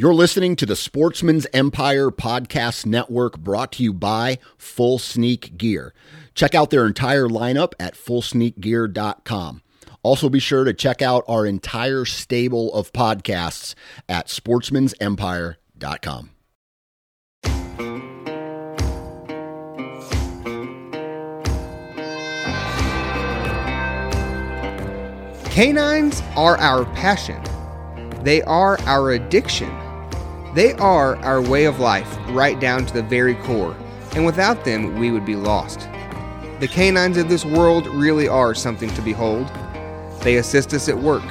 You're listening to the Sportsman's Empire Podcast Network brought to you by Full Sneak Gear. Check out their entire lineup at fullsneakgear.com. Also, be sure to check out our entire stable of podcasts at sportsmansempire.com. Canines are our passion. They are our addiction. They are our way of life, right down to the very core. And without them, we would be lost. The canines of this world really are something to behold. They assist us at work,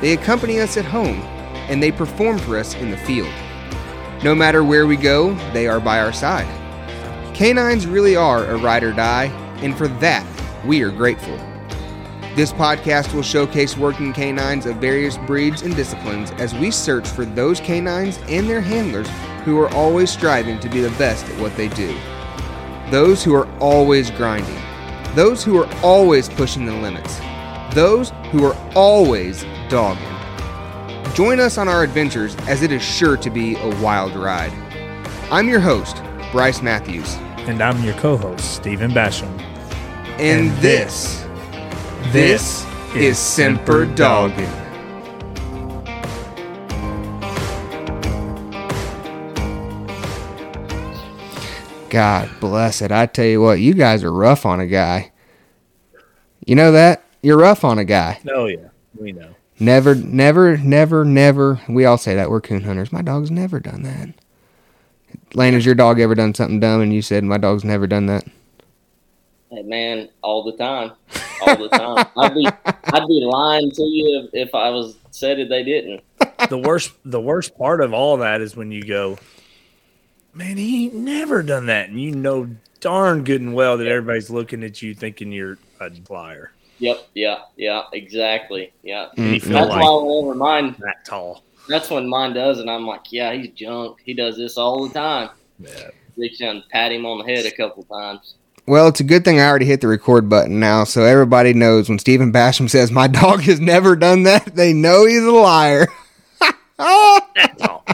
they accompany us at home, and they perform for us in the field. No matter where we go, they are by our side. Canines really are a ride or die, and for that, we are grateful. This podcast will showcase working canines of various breeds and disciplines as we search for those canines and their handlers who are always striving to be the best at what they do. Those who are always grinding. Those who are always pushing the limits. Those who are always dogging. Join us on our adventures as it is sure to be a wild ride. I'm your host, Bryce Matthews. And I'm your co host, Steven Basham. And, And this, this is Semper Doggin. God bless it. I tell you what, you guys are rough on a guy. You know that? You're rough on a guy. Oh, yeah. We know. Never, never, never, never. We all say that. We're coon hunters. My dog's never done that. Lane, has your dog ever done something dumb and you said my dog's never done that? Hey man, all the time, all the time. I'd be I'd be lying to you if, if I was said it they didn't. The worst the worst part of all that is when you go, Man, he ain't never done that. And you know darn good and well that everybody's looking at you thinking you're a liar. Yep, yeah, yeah, exactly, yeah. Mm, and you feel That's like why whenever mine, that tall. that's when mine does, and I'm like, yeah, he's junk. He does this all the time. Yeah. Reach down, pat him on the head a couple times. Well, it's a good thing I already hit the record button now, so everybody knows when Steven Basham says my dog has never done that, they know he's a liar. That's all.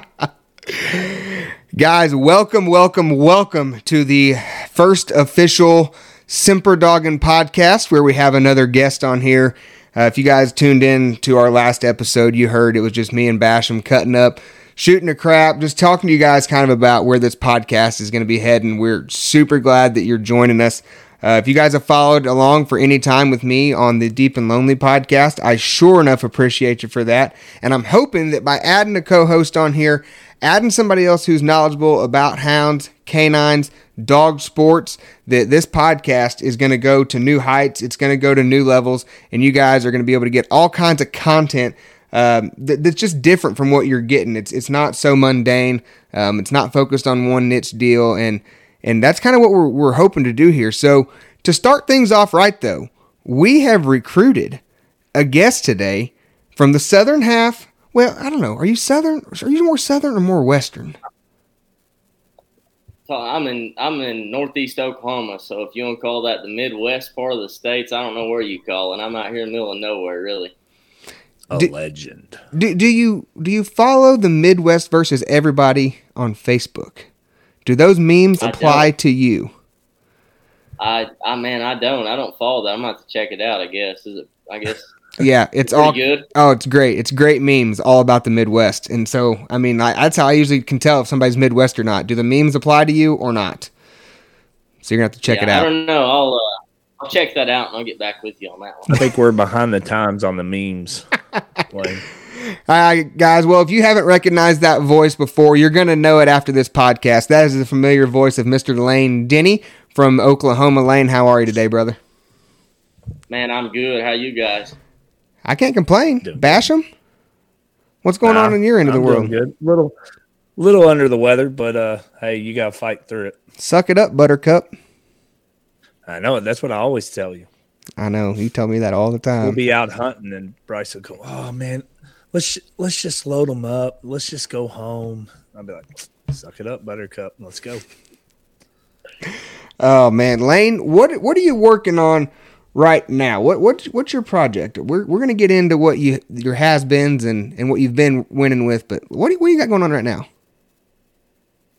Guys, welcome, welcome, welcome to the first official Semper Doggin podcast where we have another guest on here. Uh, if you guys tuned in to our last episode, you heard it was just me and Basham cutting up, shooting a crap, just talking to you guys kind of about where this podcast is going to be heading. We're super glad that you're joining us. Uh, if you guys have followed along for any time with me on the Deep and Lonely podcast, I sure enough appreciate you for that. And I'm hoping that by adding a co host on here, adding somebody else who's knowledgeable about hounds, canines, dog sports, that this podcast is going to go to new heights. It's going to go to new levels, and you guys are going to be able to get all kinds of content um, that, that's just different from what you're getting. It's it's not so mundane. Um, it's not focused on one niche deal, and and that's kind of what we're we're hoping to do here. So to start things off right, though, we have recruited a guest today from the southern half. Well, I don't know. Are you southern? Are you more southern or more western? So I'm in I'm in northeast Oklahoma, so if you want to call that the Midwest part of the states, I don't know where you call it. I'm out here in the middle of nowhere, really. A Do- legend. Do, do you do you follow the Midwest versus everybody on Facebook? Do those memes I apply don't. to you? I I man, I don't I don't follow that. I'm gonna have to check it out. I guess is it? I guess Yeah, it's all good. Oh, it's great. It's great memes all about the Midwest. And so, I mean, I, that's how I usually can tell if somebody's Midwest or not. Do the memes apply to you or not? So you're going to have to check Yeah, it out. I don't know. I'll uh, I'll check that out and I'll get back with you on that one. I think we're behind the times on the memes. All right, guys. Well, if you haven't recognized that voice before, you're going to know it after this podcast. That is the familiar voice of Mr. Lane Denny from Oklahoma. Lane, how are you today, brother? Man, I'm good. How you guys? I can't complain. Doing Basham? What's going on in your end of the I'm world? doing Good. Little, little under the weather, but uh, hey, you got to fight through it. Suck it up, Buttercup. I know. That's what I always tell you. I know. You tell me that all the time. We'll be out hunting, and Bryce will go, "Oh man, let's let's just load them up. Let's just go home." I'll be like, "Suck it up, Buttercup. Let's go." Oh man, Lane, what what are you working on right now? What what what's your project? We're we're gonna get into what you your has beens and and what you've been winning with, but what do, what do you got going on right now?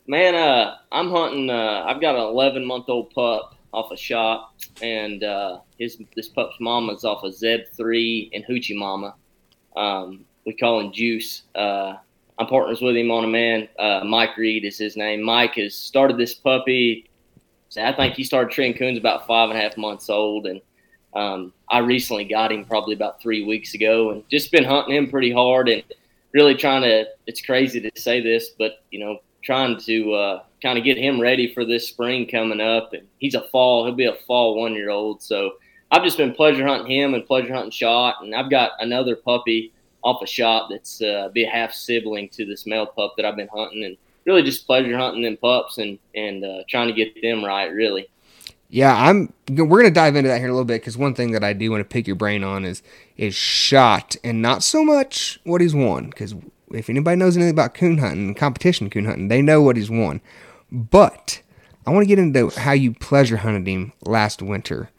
Man, uh, I'm hunting. Uh, I've got an 11 month old pup off a shop, and uh, his this pup's mama's off a Zeb3 and Hoochie Mama. Um, we call him Juice. Uh, I'm partners with him on a man. Uh, Mike Reed is his name. Mike has started this puppy. I think he started treeing coons about five and a half months old, and um, I recently got him probably about three weeks ago, and just been hunting him pretty hard and really trying to. It's crazy to say this, but you know, trying to uh, kind of get him ready for this spring coming up. And he's a fall. He'll be a fall one year old. So I've just been pleasure hunting him and pleasure hunting shot, and I've got another puppy off a shot that's uh, be a half sibling to this male pup that I've been hunting, and really just pleasure hunting them pups and and uh, trying to get them right. Really. Yeah, I'm. We're gonna dive into that here in a little bit because one thing that I do want to pick your brain on is is shot and not so much what he's won. Because if anybody knows anything about coon hunting, competition coon hunting, they know what he's won. But I want to get into how you pleasure hunted him last winter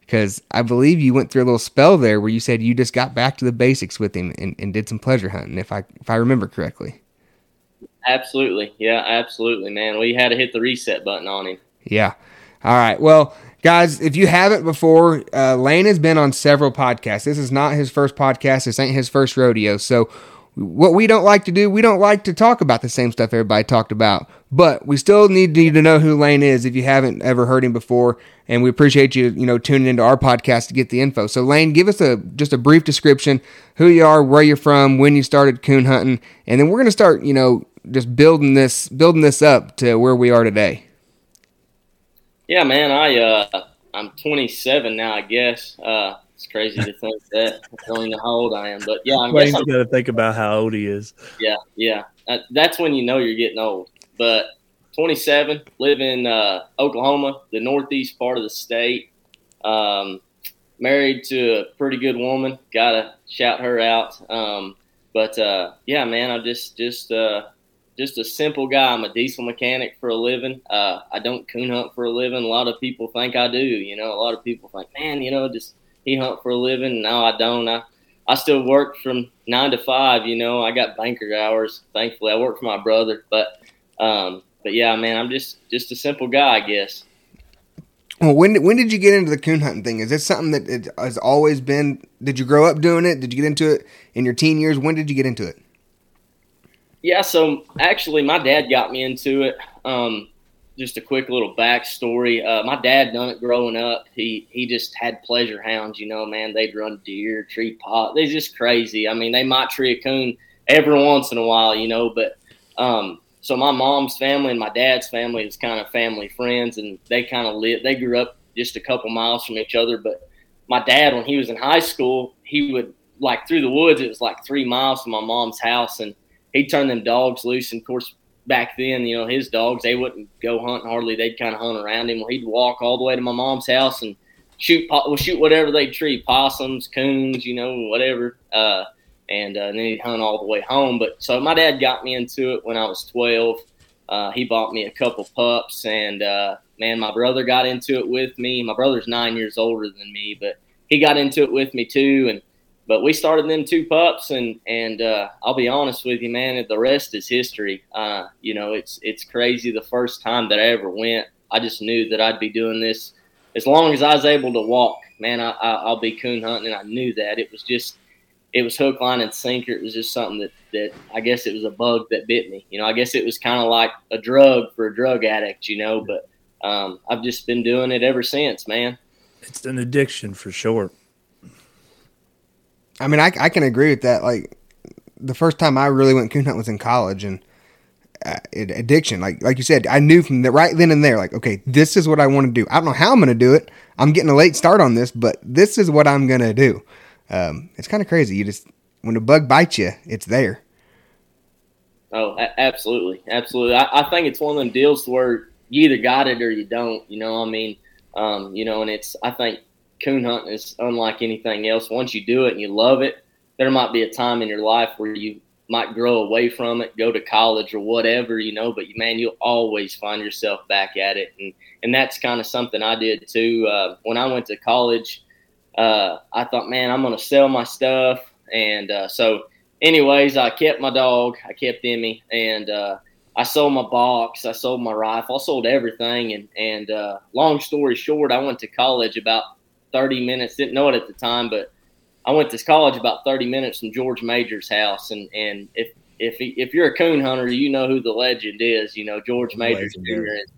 because I believe you went through a little spell there where you said you just got back to the basics with him and, and did some pleasure hunting, if I if I remember correctly. Absolutely, yeah, absolutely, man. We had to hit the reset button on him. Yeah. All right. Well, guys, if you haven't before, uh, Lane has been on several podcasts. This is not his first podcast. This ain't his first rodeo. So what we don't like to do, we don't like to talk about the same stuff everybody talked about. But we still need you to know who Lane is if you haven't ever heard him before, and we appreciate you, you know, tuning into our podcast to get the info. So Lane, give us a just a brief description, who you are, where you're from, when you started coon hunting, and then we're gonna start, you know, just building this building this up to where we are today. Yeah, man, I uh, I'm 27 now, I guess. Uh, it's crazy to think that. Even how old I am, but yeah, I'm Wayne's got to think about how old he is. Yeah, yeah, that's when you know you're getting old. But 27, live in uh, Oklahoma, the northeast part of the state. Um, married to a pretty good woman. Gotta shout her out. Um, but uh, yeah, man, I'm just just uh, just a simple guy. I'm a diesel mechanic for a living. Uh, I don't coon hunt for a living. A lot of people think I do. You know, a lot of people think, man, you know, just he hunt for a living. No, I don't. I I still work from nine to five. You know, I got banker hours. Thankfully, I work for my brother. But um, but yeah, man, I'm just just a simple guy, I guess. Well, when when did you get into the coon hunting thing? Is this something that it has always been? Did you grow up doing it? Did you get into it in your teen years? When did you get into it? Yeah, so actually, my dad got me into it. Um, just a quick little backstory. Uh, my dad done it growing up. He he just had pleasure hounds. You know, man, they'd run deer, tree pot. They're just crazy. I mean, they might tree a coon every once in a while, you know. But um, so my mom's family and my dad's family is kind of family friends, and they kind of lived. They grew up just a couple miles from each other. But my dad, when he was in high school, he would like through the woods. It was like three miles from my mom's house, and he'd turn them dogs loose. And of course, back then, you know, his dogs, they wouldn't go hunting hardly. They'd kind of hunt around him. Well, he'd walk all the way to my mom's house and shoot, well, shoot whatever they tree, possums, coons, you know, whatever. Uh, and, uh, and then he'd hunt all the way home. But so my dad got me into it when I was 12. Uh, he bought me a couple pups, and uh, man, my brother got into it with me. My brother's nine years older than me, but he got into it with me too. And but we started them two pups, and and uh, I'll be honest with you, man. The rest is history. Uh, you know, it's it's crazy. The first time that I ever went, I just knew that I'd be doing this as long as I was able to walk. Man, I, I, will be coon hunting, and I knew that. It was just, it was hook, line, and sinker. It was just something that that I guess it was a bug that bit me. You know, I guess it was kind of like a drug for a drug addict. You know, but um, I've just been doing it ever since, man. It's an addiction for sure. I mean, I, I can agree with that. Like the first time I really went coon hunt was in college, and uh, addiction, like like you said, I knew from the right then and there, like okay, this is what I want to do. I don't know how I'm going to do it. I'm getting a late start on this, but this is what I'm going to do. Um, it's kind of crazy. You just when a bug bites you, it's there. Oh, a- absolutely, absolutely. I, I, think it's one of them deals where you either got it or you don't. You know, I mean, um, you know, and it's I think coon hunting is unlike anything else. Once you do it and you love it, there might be a time in your life where you might grow away from it, go to college or whatever, you know, but man, you'll always find yourself back at it. And, and that's kind of something I did too. Uh, when I went to college, uh, I thought, man, I'm gonna sell my stuff, and uh, so, anyways, I kept my dog, I kept Emmy, and uh, I sold my box, I sold my rifle, I sold everything, and and uh, long story short, I went to college about 30 minutes. Didn't know it at the time, but I went to college about 30 minutes from George Major's house, and and if if if you're a coon hunter, you know who the legend is. You know George Major Jr.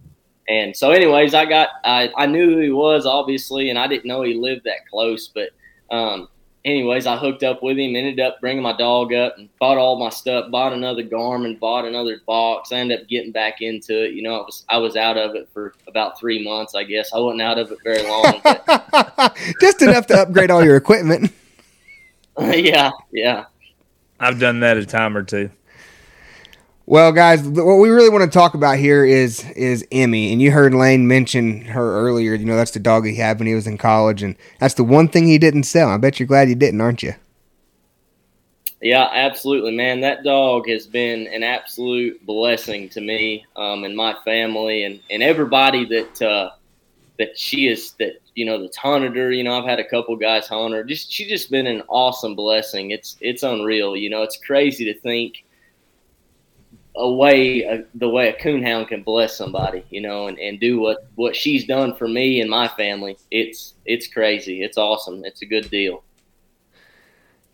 And so, anyways, I got I, I knew who he was obviously, and I didn't know he lived that close. But um, anyways, I hooked up with him. Ended up bringing my dog up and bought all my stuff. Bought another Garmin. Bought another box. I ended up getting back into it. You know, I was I was out of it for about three months. I guess I wasn't out of it very long. Just enough to upgrade all your equipment. yeah, yeah. I've done that a time or two. Well, guys, what we really want to talk about here is is Emmy, and you heard Lane mention her earlier. You know, that's the dog he had when he was in college, and that's the one thing he didn't sell. I bet you're glad he didn't, aren't you? Yeah, absolutely, man. That dog has been an absolute blessing to me um, and my family, and and everybody that uh, that she is that you know that's hunted her. You know, I've had a couple guys hunt her. Just she's just been an awesome blessing. It's it's unreal. You know, it's crazy to think a way a, the way a coonhound can bless somebody, you know, and, and do what what she's done for me and my family. It's it's crazy. It's awesome. It's a good deal.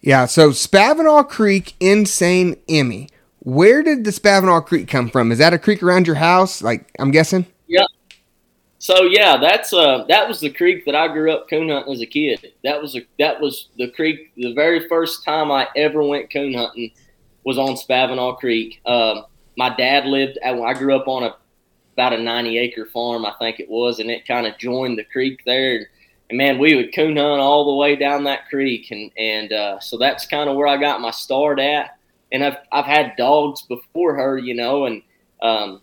Yeah. So Spavinaw Creek, insane Emmy. Where did the Spavinaw Creek come from? Is that a creek around your house? Like I'm guessing. Yeah. So yeah, that's uh that was the creek that I grew up coon hunting as a kid. That was a that was the creek. The very first time I ever went coon hunting was on Spavinaw Creek. Um, my dad lived. at. I grew up on a about a 90 acre farm, I think it was, and it kind of joined the creek there. And man, we would coon hunt all the way down that creek, and and uh, so that's kind of where I got my start at. And I've I've had dogs before her, you know, and um,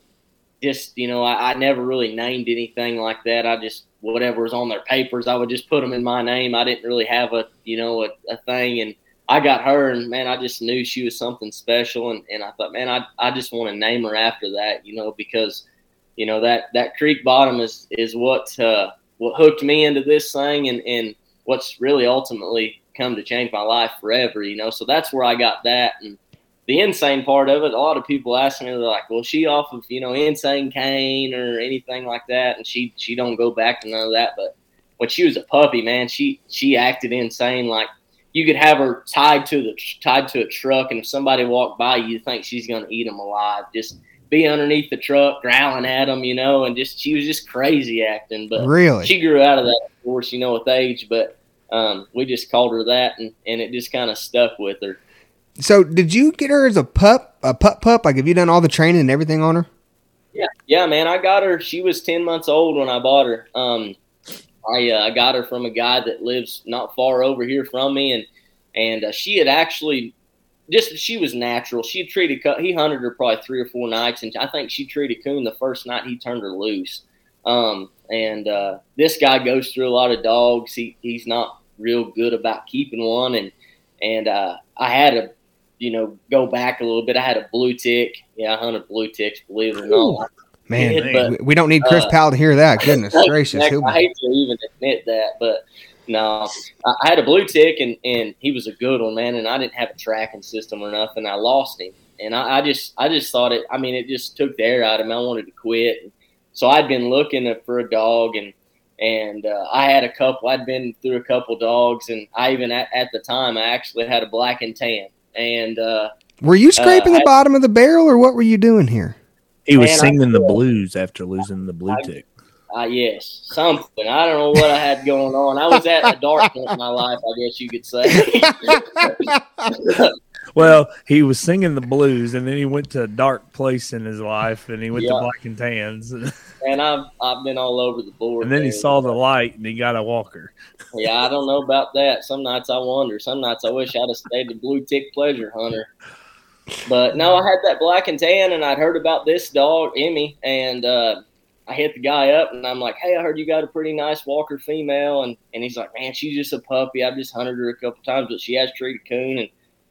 just you know I, I never really named anything like that. I just whatever was on their papers, I would just put them in my name. I didn't really have a you know a, a thing, and I got her, and man, I just knew she was something special, and, and I thought, man, I I just want to name her after that, you know, because you know that that creek bottom is is what uh, what hooked me into this thing, and and what's really ultimately come to change my life forever, you know. So that's where I got that, and the insane part of it. A lot of people ask me, they're like, "Well, she off of you know insane cane or anything like that?" And she she don't go back to none of that, but when she was a puppy, man, she she acted insane like you could have her tied to the tied to a truck, and if somebody walked by, you think she's going to eat them alive. Just be underneath the truck, growling at them, you know, and just she was just crazy acting. But really, she grew out of that, of course, you know, with age. But um, we just called her that, and and it just kind of stuck with her. So, did you get her as a pup, a pup pup? Like, have you done all the training and everything on her? Yeah, yeah, man. I got her. She was ten months old when I bought her. Um, I uh, got her from a guy that lives not far over here from me, and and uh, she had actually just she was natural. She treated he hunted her probably three or four nights, and I think she treated coon the first night he turned her loose. Um, and uh, this guy goes through a lot of dogs. He he's not real good about keeping one, and and uh, I had to, you know, go back a little bit. I had a blue tick. Yeah, I hunted blue ticks. Believe it or not. Man, but, we don't need Chris uh, Powell to hear that. Goodness gracious. I hate to even admit that, but no, I had a blue tick, and, and he was a good one, man. And I didn't have a tracking system or nothing. I lost him, and I, I just I just thought it. I mean, it just took the air out of me. I wanted to quit. So I'd been looking for a dog, and and uh, I had a couple. I'd been through a couple dogs, and I even at, at the time I actually had a black and tan. And uh, were you scraping uh, the bottom of the barrel, or what were you doing here? He was Man, singing the blues after losing the blue I, tick. Uh, yes, something. I don't know what I had going on. I was at a dark point in my life, I guess you could say. well, he was singing the blues, and then he went to a dark place in his life, and he went to black and tans. and I've I've been all over the board. And then he saw the light, and he got a walker. yeah, I don't know about that. Some nights I wonder. Some nights I wish I'd have stayed the blue tick pleasure hunter. But no, I had that black and tan, and I'd heard about this dog, Emmy, and uh, I hit the guy up, and I'm like, "Hey, I heard you got a pretty nice Walker female," and and he's like, "Man, she's just a puppy. I've just hunted her a couple times, but she has treated coon, and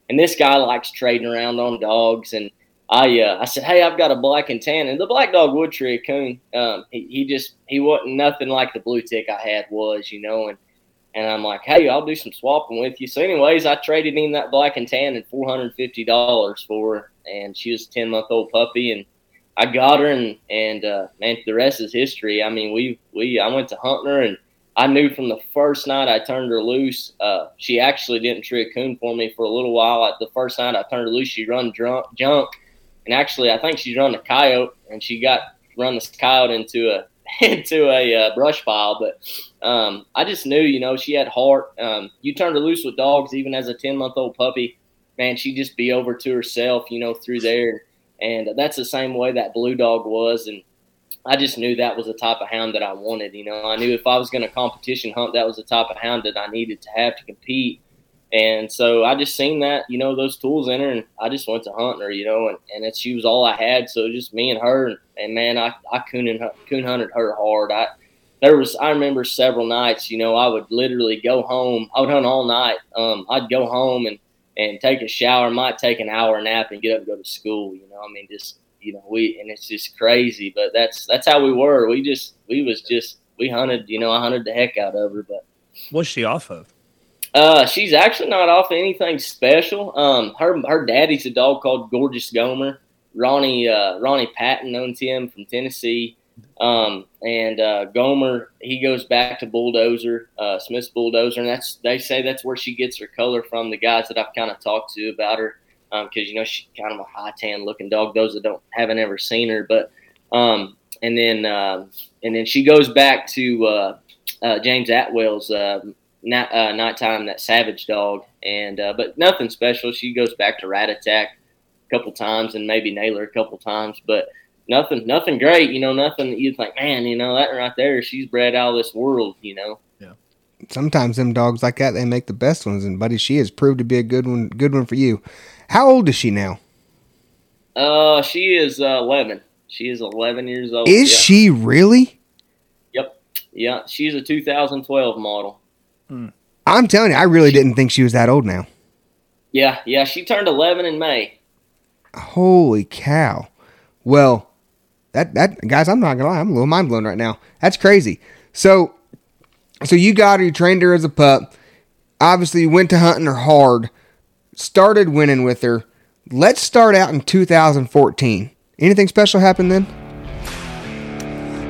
and this guy likes trading around on dogs, and I uh, I said, "Hey, I've got a black and tan, and the black dog would treat coon. Um, he, he just he wasn't nothing like the blue tick I had was, you know, and And I'm like, hey, I'll do some swapping with you. So, anyways, I traded in that black and tan and $450 for her. And she was a 10 month old puppy. And I got her, and, and uh, man, the rest is history. I mean, we, we I went to hunting her, and I knew from the first night I turned her loose, uh, she actually didn't tree a coon for me for a little while. Like The first night I turned her loose, she run drunk, junk. And actually, I think she's run a coyote, and she got run this coyote into a into a uh, brush pile. But um, I just knew, you know, she had heart. Um, you turned her loose with dogs, even as a 10 month old puppy, man, she'd just be over to herself, you know, through there. And that's the same way that blue dog was. And I just knew that was the type of hound that I wanted. You know, I knew if I was going to competition hunt, that was the type of hound that I needed to have to compete. And so I just seen that, you know, those tools in her, and I just went to hunt her, you know, and, and she was all I had. So just me and her, and, and man, I I coon, and, coon hunted her hard. I there was I remember several nights, you know, I would literally go home. I would hunt all night. Um, I'd go home and and take a shower, might take an hour nap, and get up and go to school. You know, I mean, just you know, we and it's just crazy, but that's that's how we were. We just we was just we hunted. You know, I hunted the heck out of her. But what's she off of? Uh, she's actually not off anything special. Um, her her daddy's a dog called Gorgeous Gomer. Ronnie uh, Ronnie Patton owns him from Tennessee. Um, and uh, Gomer he goes back to Bulldozer, uh, Smith's Bulldozer, and that's they say that's where she gets her color from. The guys that I've kind of talked to about her, because um, you know she's kind of a high tan looking dog. Those that don't haven't ever seen her, but um, and then uh, and then she goes back to uh, uh, James Atwell's uh, night, uh, nighttime that savage dog and but nothing special she goes back to rat attack a couple times and maybe Naylor a couple times but nothing nothing great you know nothing that you think man you know that right there she's bred out of this world you know yeah sometimes them dogs like that they make the best ones and buddy she has proved to be a good one good one for you how old is she now uh she is uh, 11 she is 11 years old is yeah. she really yep yeah she's a 2012 model Hmm. I'm telling you, I really didn't think she was that old now. Yeah, yeah, she turned 11 in May. Holy cow! Well, that that guys, I'm not gonna lie, I'm a little mind blown right now. That's crazy. So, so you got her, you trained her as a pup. Obviously, you went to hunting her hard. Started winning with her. Let's start out in 2014. Anything special happened then?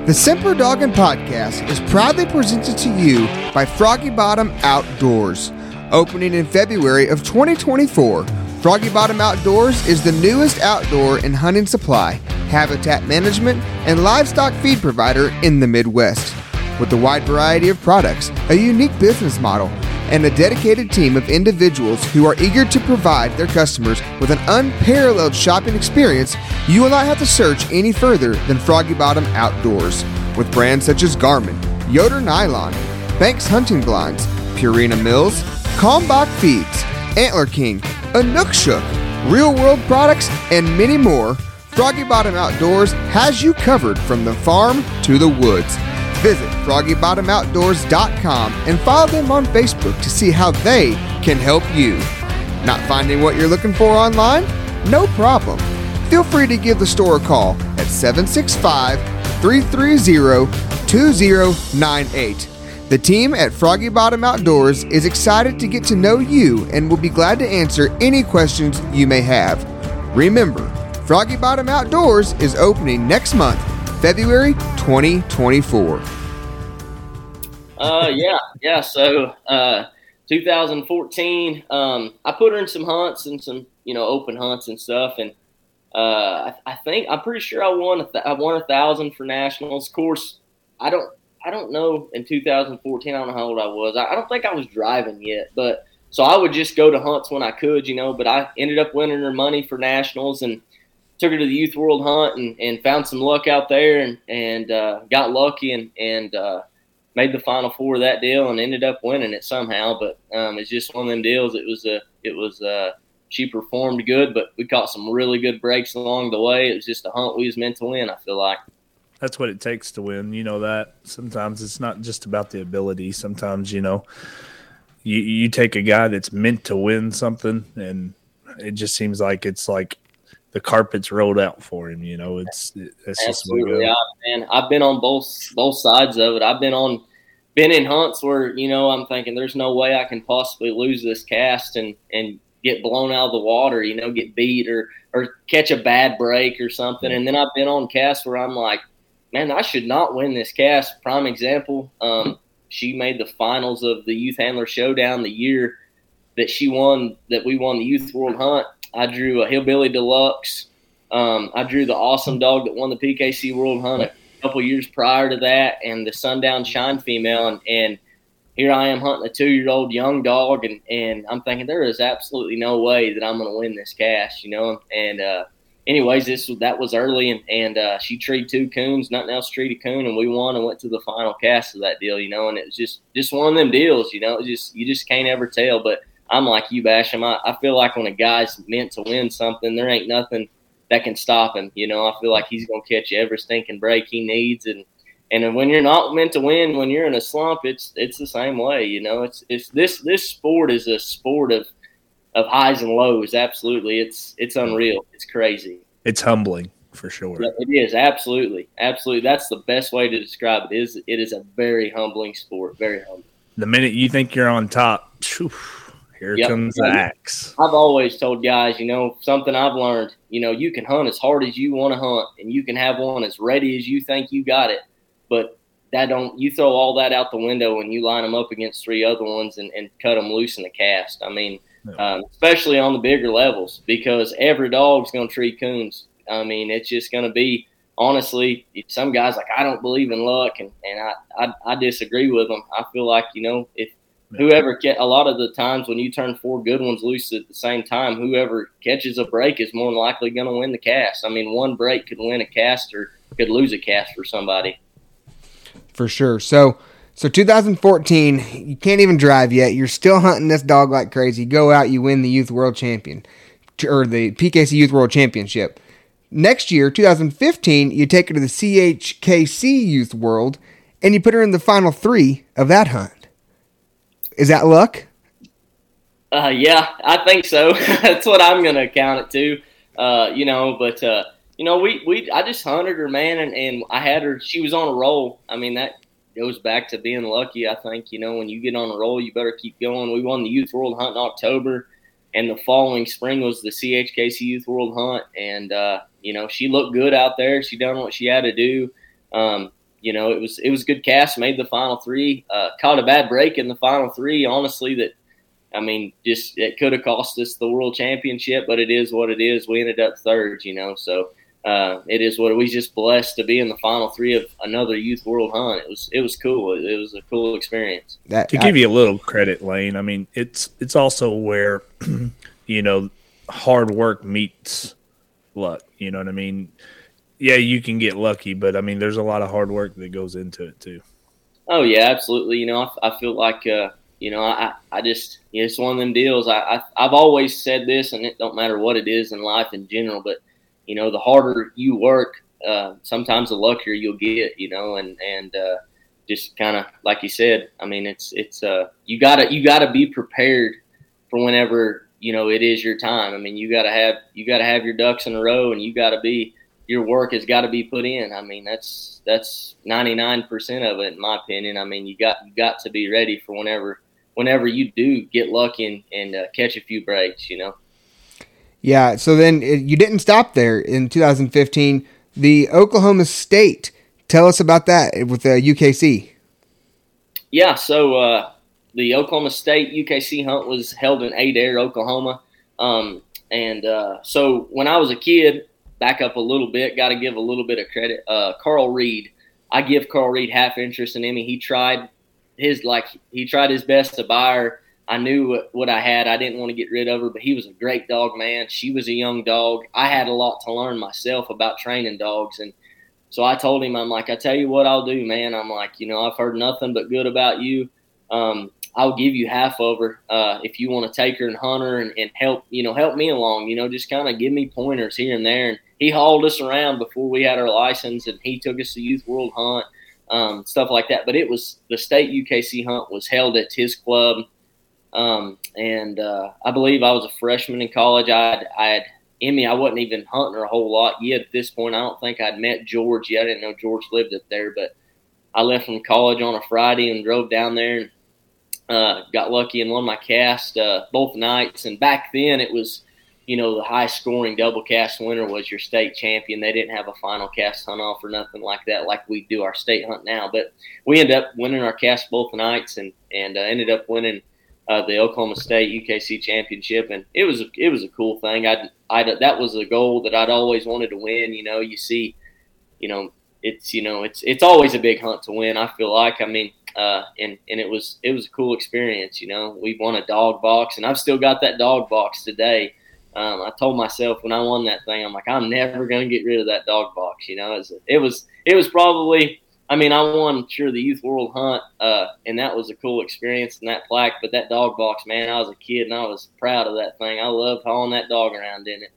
The Semper Doggin podcast is proudly presented to you by Froggy Bottom Outdoors. Opening in February of 2024, Froggy Bottom Outdoors is the newest outdoor and hunting supply, habitat management, and livestock feed provider in the Midwest. With a wide variety of products, a unique business model, and a dedicated team of individuals who are eager to provide their customers with an unparalleled shopping experience, you will not have to search any further than Froggy Bottom Outdoors. With brands such as Garmin, Yoder Nylon, Banks Hunting Blinds, Purina Mills, Kalmbach Feeds, Antler King, Inukshuk, Real World Products, and many more, Froggy Bottom Outdoors has you covered from the farm to the woods. Visit FroggyBottomOutdoors.com and follow them on Facebook to see how they can help you. Not finding what you're looking for online? No problem. Feel free to give the store a call at 765 330 2098. The team at Froggy Bottom Outdoors is excited to get to know you and will be glad to answer any questions you may have. Remember, Froggy Bottom Outdoors is opening next month February 2024. Uh, yeah, yeah. So, uh, 2014, um, I put her in some hunts and some, you know, open hunts and stuff. And, uh, I, I think, I'm pretty sure I won, a th- I won a thousand for nationals. Of course, I don't, I don't know in 2014, I don't know how old I was. I, I don't think I was driving yet, but so I would just go to hunts when I could, you know, but I ended up winning her money for nationals and, took her to the youth world hunt and, and found some luck out there and, and uh, got lucky and, and uh, made the final four of that deal and ended up winning it somehow. But um, it's just one of them deals. It was a, it was uh, she performed good, but we caught some really good breaks along the way. It was just a hunt we was meant to win. I feel like. That's what it takes to win. You know that sometimes it's not just about the ability. Sometimes you know, you you take a guy that's meant to win something, and it just seems like it's like the carpet's rolled out for him. You know, it's it's just absolutely. I, man, I've been on both both sides of it. I've been on been in hunts where you know I'm thinking there's no way I can possibly lose this cast and and get blown out of the water, you know, get beat or or catch a bad break or something. And then I've been on casts where I'm like, man, I should not win this cast. Prime example, um, she made the finals of the Youth Handler Showdown the year that she won, that we won the Youth World Hunt. I drew a Hillbilly Deluxe. Um, I drew the awesome dog that won the PKC World Hunt a couple years prior to that, and the Sundown Shine female. And, and here I am hunting a two year old young dog, and, and I'm thinking there is absolutely no way that I'm going to win this cast, you know. And uh, anyways, this that was early, and and uh, she treed two coons, nothing else treated a coon, and we won and went to the final cast of that deal, you know. And it was just just one of them deals, you know. Just you just can't ever tell. But I'm like you, Basham. I, I feel like when a guy's meant to win something, there ain't nothing that can stop him. You know, I feel like he's gonna catch every stinking break he needs, and and when you're not meant to win, when you're in a slump, it's it's the same way. You know, it's it's this this sport is a sport of of highs and lows. Absolutely, it's it's unreal. It's crazy. It's humbling for sure. Yeah, it is absolutely, absolutely. That's the best way to describe it. Is it is a very humbling sport. Very humbling. The minute you think you're on top, whew, here yep. comes the axe. I've always told guys, you know, something I've learned. You know, you can hunt as hard as you want to hunt, and you can have one as ready as you think you got it. But that don't you throw all that out the window when you line them up against three other ones and, and cut them loose in the cast. I mean, um, especially on the bigger levels, because every dog's going to treat coons. I mean, it's just going to be honestly. Some guys like I don't believe in luck, and and I, I I disagree with them. I feel like you know if whoever get a lot of the times when you turn four good ones loose at the same time, whoever catches a break is more likely going to win the cast. I mean, one break could win a cast or could lose a cast for somebody. For sure. So so 2014, you can't even drive yet. You're still hunting this dog like crazy. Go out, you win the Youth World Champion or the PKC Youth World Championship. Next year, 2015, you take her to the CHKC Youth World and you put her in the final three of that hunt. Is that luck? Uh, yeah, I think so. That's what I'm going to count it to. Uh, you know, but uh, you know, we we I just hunted her, man, and, and I had her. She was on a roll. I mean, that goes back to being lucky. I think you know when you get on a roll, you better keep going. We won the Youth World Hunt in October, and the following spring was the CHKC Youth World Hunt, and uh, you know she looked good out there. She done what she had to do. Um, you know it was it was good cast. Made the final three. Uh, caught a bad break in the final three. Honestly, that I mean, just it could have cost us the world championship, but it is what it is. We ended up third, you know, so uh, it is what we just blessed to be in the final three of another youth world hunt. It was it was cool. It, it was a cool experience. That, to I, give you a little credit, Lane. I mean, it's it's also where you know hard work meets luck. You know what I mean? Yeah, you can get lucky, but I mean, there's a lot of hard work that goes into it too. Oh yeah, absolutely. You know, I, I feel like uh, you know, I, I just it's one of them deals. I, I I've always said this, and it don't matter what it is in life in general, but you know, the harder you work, uh, sometimes the luckier you'll get, you know, and, and, uh, just kind of like you said, I mean, it's, it's, uh, you gotta, you gotta be prepared for whenever, you know, it is your time. I mean, you gotta have, you gotta have your ducks in a row and you gotta be, your work has got to be put in. I mean, that's, that's 99% of it, in my opinion. I mean, you got, you got to be ready for whenever, whenever you do get lucky and, and uh, catch a few breaks, you know? Yeah, so then it, you didn't stop there in 2015. The Oklahoma State. Tell us about that with the UKC. Yeah, so uh, the Oklahoma State UKC hunt was held in Adair, Oklahoma. Um, and uh, so when I was a kid, back up a little bit, got to give a little bit of credit. Uh, Carl Reed, I give Carl Reed half interest in him. He tried his like he tried his best to buy her I knew what I had. I didn't want to get rid of her, but he was a great dog, man. She was a young dog. I had a lot to learn myself about training dogs. And so I told him, I'm like, I tell you what I'll do, man. I'm like, you know, I've heard nothing but good about you. Um, I'll give you half of her uh, if you want to take her and hunt her and, and help, you know, help me along, you know, just kind of give me pointers here and there. And he hauled us around before we had our license and he took us to Youth World Hunt, um, stuff like that. But it was the state UKC hunt was held at his club um, and uh, I believe I was a freshman in college. I had, I had Emmy. I wasn't even hunting her a whole lot yet at this point. I don't think I'd met George yet. I didn't know George lived up there, but I left from college on a Friday and drove down there and uh, got lucky and won my cast uh, both nights. And back then it was, you know, the high scoring double cast winner was your state champion. They didn't have a final cast hunt off or nothing like that, like we do our state hunt now. But we ended up winning our cast both nights and and uh, ended up winning uh, the Oklahoma State UKC championship, and it was it was a cool thing. I that was a goal that I'd always wanted to win. You know, you see, you know, it's you know it's it's always a big hunt to win. I feel like I mean, uh, and and it was it was a cool experience. You know, we won a dog box, and I've still got that dog box today. Um, I told myself when I won that thing, I'm like, I'm never gonna get rid of that dog box. You know, it was it was, it was probably I mean, I won sure the Youth World Hunt, uh, and that was a cool experience and that plaque. But that dog box, man, I was a kid and I was proud of that thing. I loved hauling that dog around in it.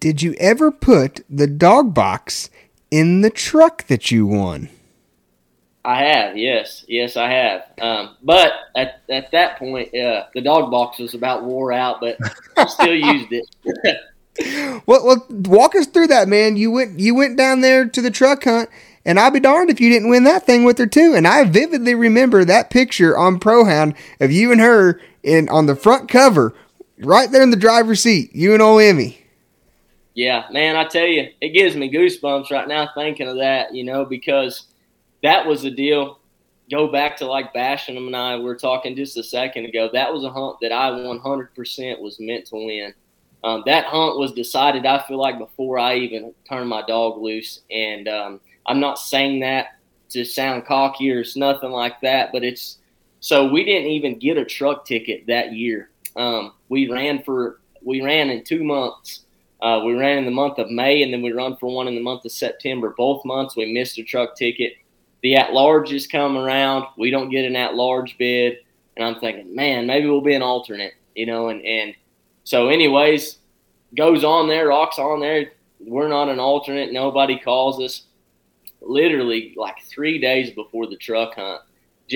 Did you ever put the dog box in the truck that you won? I have, yes, yes, I have. Um, but at, at that point, uh, the dog box was about wore out, but I still used it. well, well, walk us through that, man. You went, you went down there to the truck hunt and I'll be darned if you didn't win that thing with her too. And I vividly remember that picture on ProHound of you and her in on the front cover, right there in the driver's seat. You and old Emmy. Yeah, man, I tell you, it gives me goosebumps right now thinking of that. You know, because that was the deal. Go back to like Basham and I we were talking just a second ago. That was a hunt that I 100% was meant to win. Um, that hunt was decided. I feel like before I even turned my dog loose, and um, I'm not saying that to sound cocky or nothing like that, but it's so we didn't even get a truck ticket that year. Um, we ran for we ran in two months. Uh, we ran in the month of May, and then we run for one in the month of September. Both months we missed a truck ticket. The at large larges come around. We don't get an at large bid, and I'm thinking, man, maybe we'll be an alternate, you know. And and so, anyways, goes on there, rocks on there. We're not an alternate. Nobody calls us literally like three days before the truck hunt.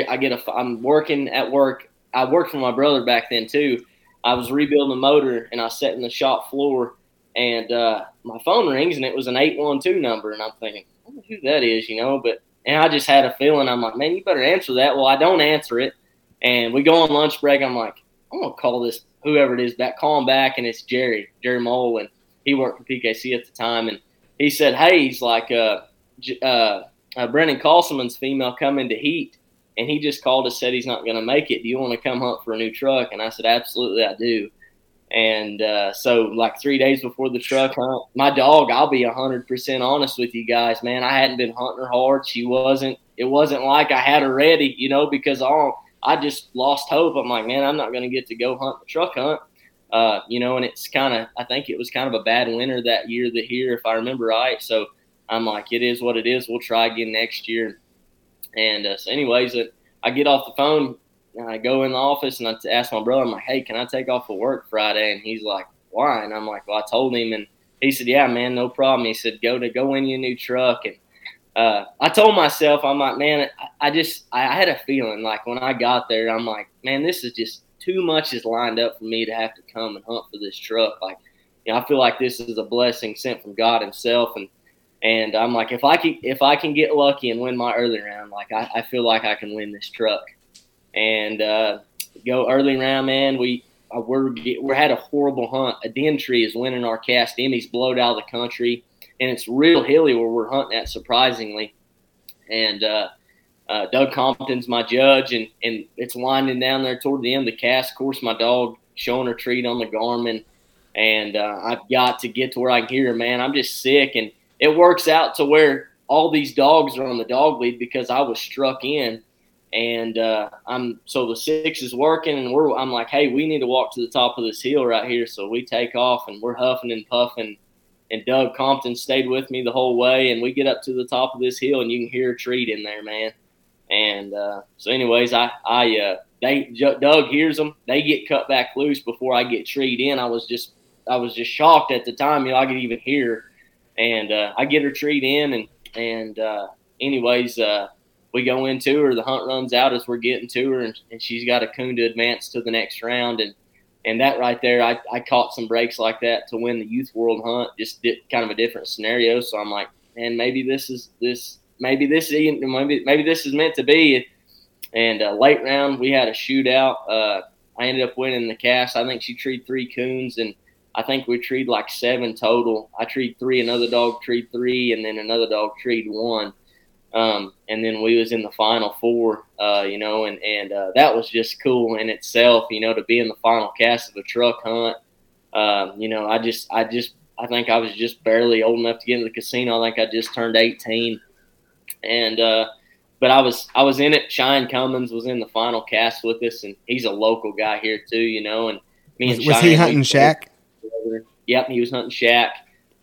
I get a. I'm working at work. I worked for my brother back then too. I was rebuilding the motor and I sat in the shop floor and uh, my phone rings and it was an 812 number and I'm thinking, who that is, you know, but and I just had a feeling I'm like, man, you better answer that. Well, I don't answer it. And we go on lunch break. I'm like, I'm gonna call this whoever it is back, call him back, and it's Jerry, Jerry Mole, and he worked for PKC at the time, and he said, hey, he's like, uh, uh, uh, Brennan Castleman's female come into heat, and he just called us said he's not going to make it. Do you want to come hunt for a new truck? And I said, absolutely, I do. And uh, so, like three days before the truck hunt, my dog, I'll be hundred percent honest with you guys, man. I hadn't been hunting her hard. She wasn't. It wasn't like I had her ready, you know, because all I just lost hope. I'm like, man, I'm not going to get to go hunt the truck hunt. Uh, you know, and it's kind of, I think it was kind of a bad winter that year, the here, if I remember right. So I'm like, it is what it is. We'll try again next year. And uh, so, anyways, uh, I get off the phone and I go in the office and I ask my brother, I'm like, hey, can I take off of work Friday? And he's like, why? And I'm like, well, I told him, and he said, yeah, man, no problem. He said, go to go in your new truck. And uh, I told myself, I'm like, man, I, I just, I had a feeling like when I got there, I'm like, man, this is just too much is lined up for me to have to come and hunt for this truck. Like, you know, I feel like this is a blessing sent from God Himself, and and I'm like, if I can, if I can get lucky and win my early round, like I, I feel like I can win this truck. And uh, go early round, man. We uh, we're we had a horrible hunt. A den tree is winning our cast. Emmy's blowed out of the country, and it's real hilly where we're hunting at, surprisingly. And uh, uh, Doug Compton's my judge, and and it's winding down there toward the end of the cast. Of course, my dog showing her treat on the Garmin, and uh, I've got to get to where I can hear her. Man, I'm just sick and it works out to where all these dogs are on the dog lead because I was struck in, and uh, I'm so the six is working, and we're I'm like, hey, we need to walk to the top of this hill right here. So we take off, and we're huffing and puffing, and Doug Compton stayed with me the whole way, and we get up to the top of this hill, and you can hear a treat in there, man. And uh, so, anyways, I I uh, they Doug hears them, they get cut back loose before I get treed in. I was just I was just shocked at the time, you know, I could even hear and uh, I get her treat in, and and uh, anyways, uh, we go into her. The hunt runs out as we're getting to her, and, and she's got a coon to advance to the next round, and and that right there, I, I caught some breaks like that to win the youth world hunt. Just did kind of a different scenario. So I'm like, man, maybe this is this maybe this maybe maybe this is meant to be. And uh, late round, we had a shootout. Uh, I ended up winning the cast. I think she treed three coons, and I think we treed like seven total. I treed three, another dog treed three, and then another dog treed one. Um, and then we was in the final four, uh, you know, and and uh, that was just cool in itself, you know, to be in the final cast of a truck hunt. Um, you know, I just I just I think I was just barely old enough to get into the casino. I think I just turned 18, and uh, but I was I was in it. Cheyenne Cummins was in the final cast with us, and he's a local guy here too, you know. And me was, and was Cheyenne, he hunting Shaq? Yep, he was hunting Shaq.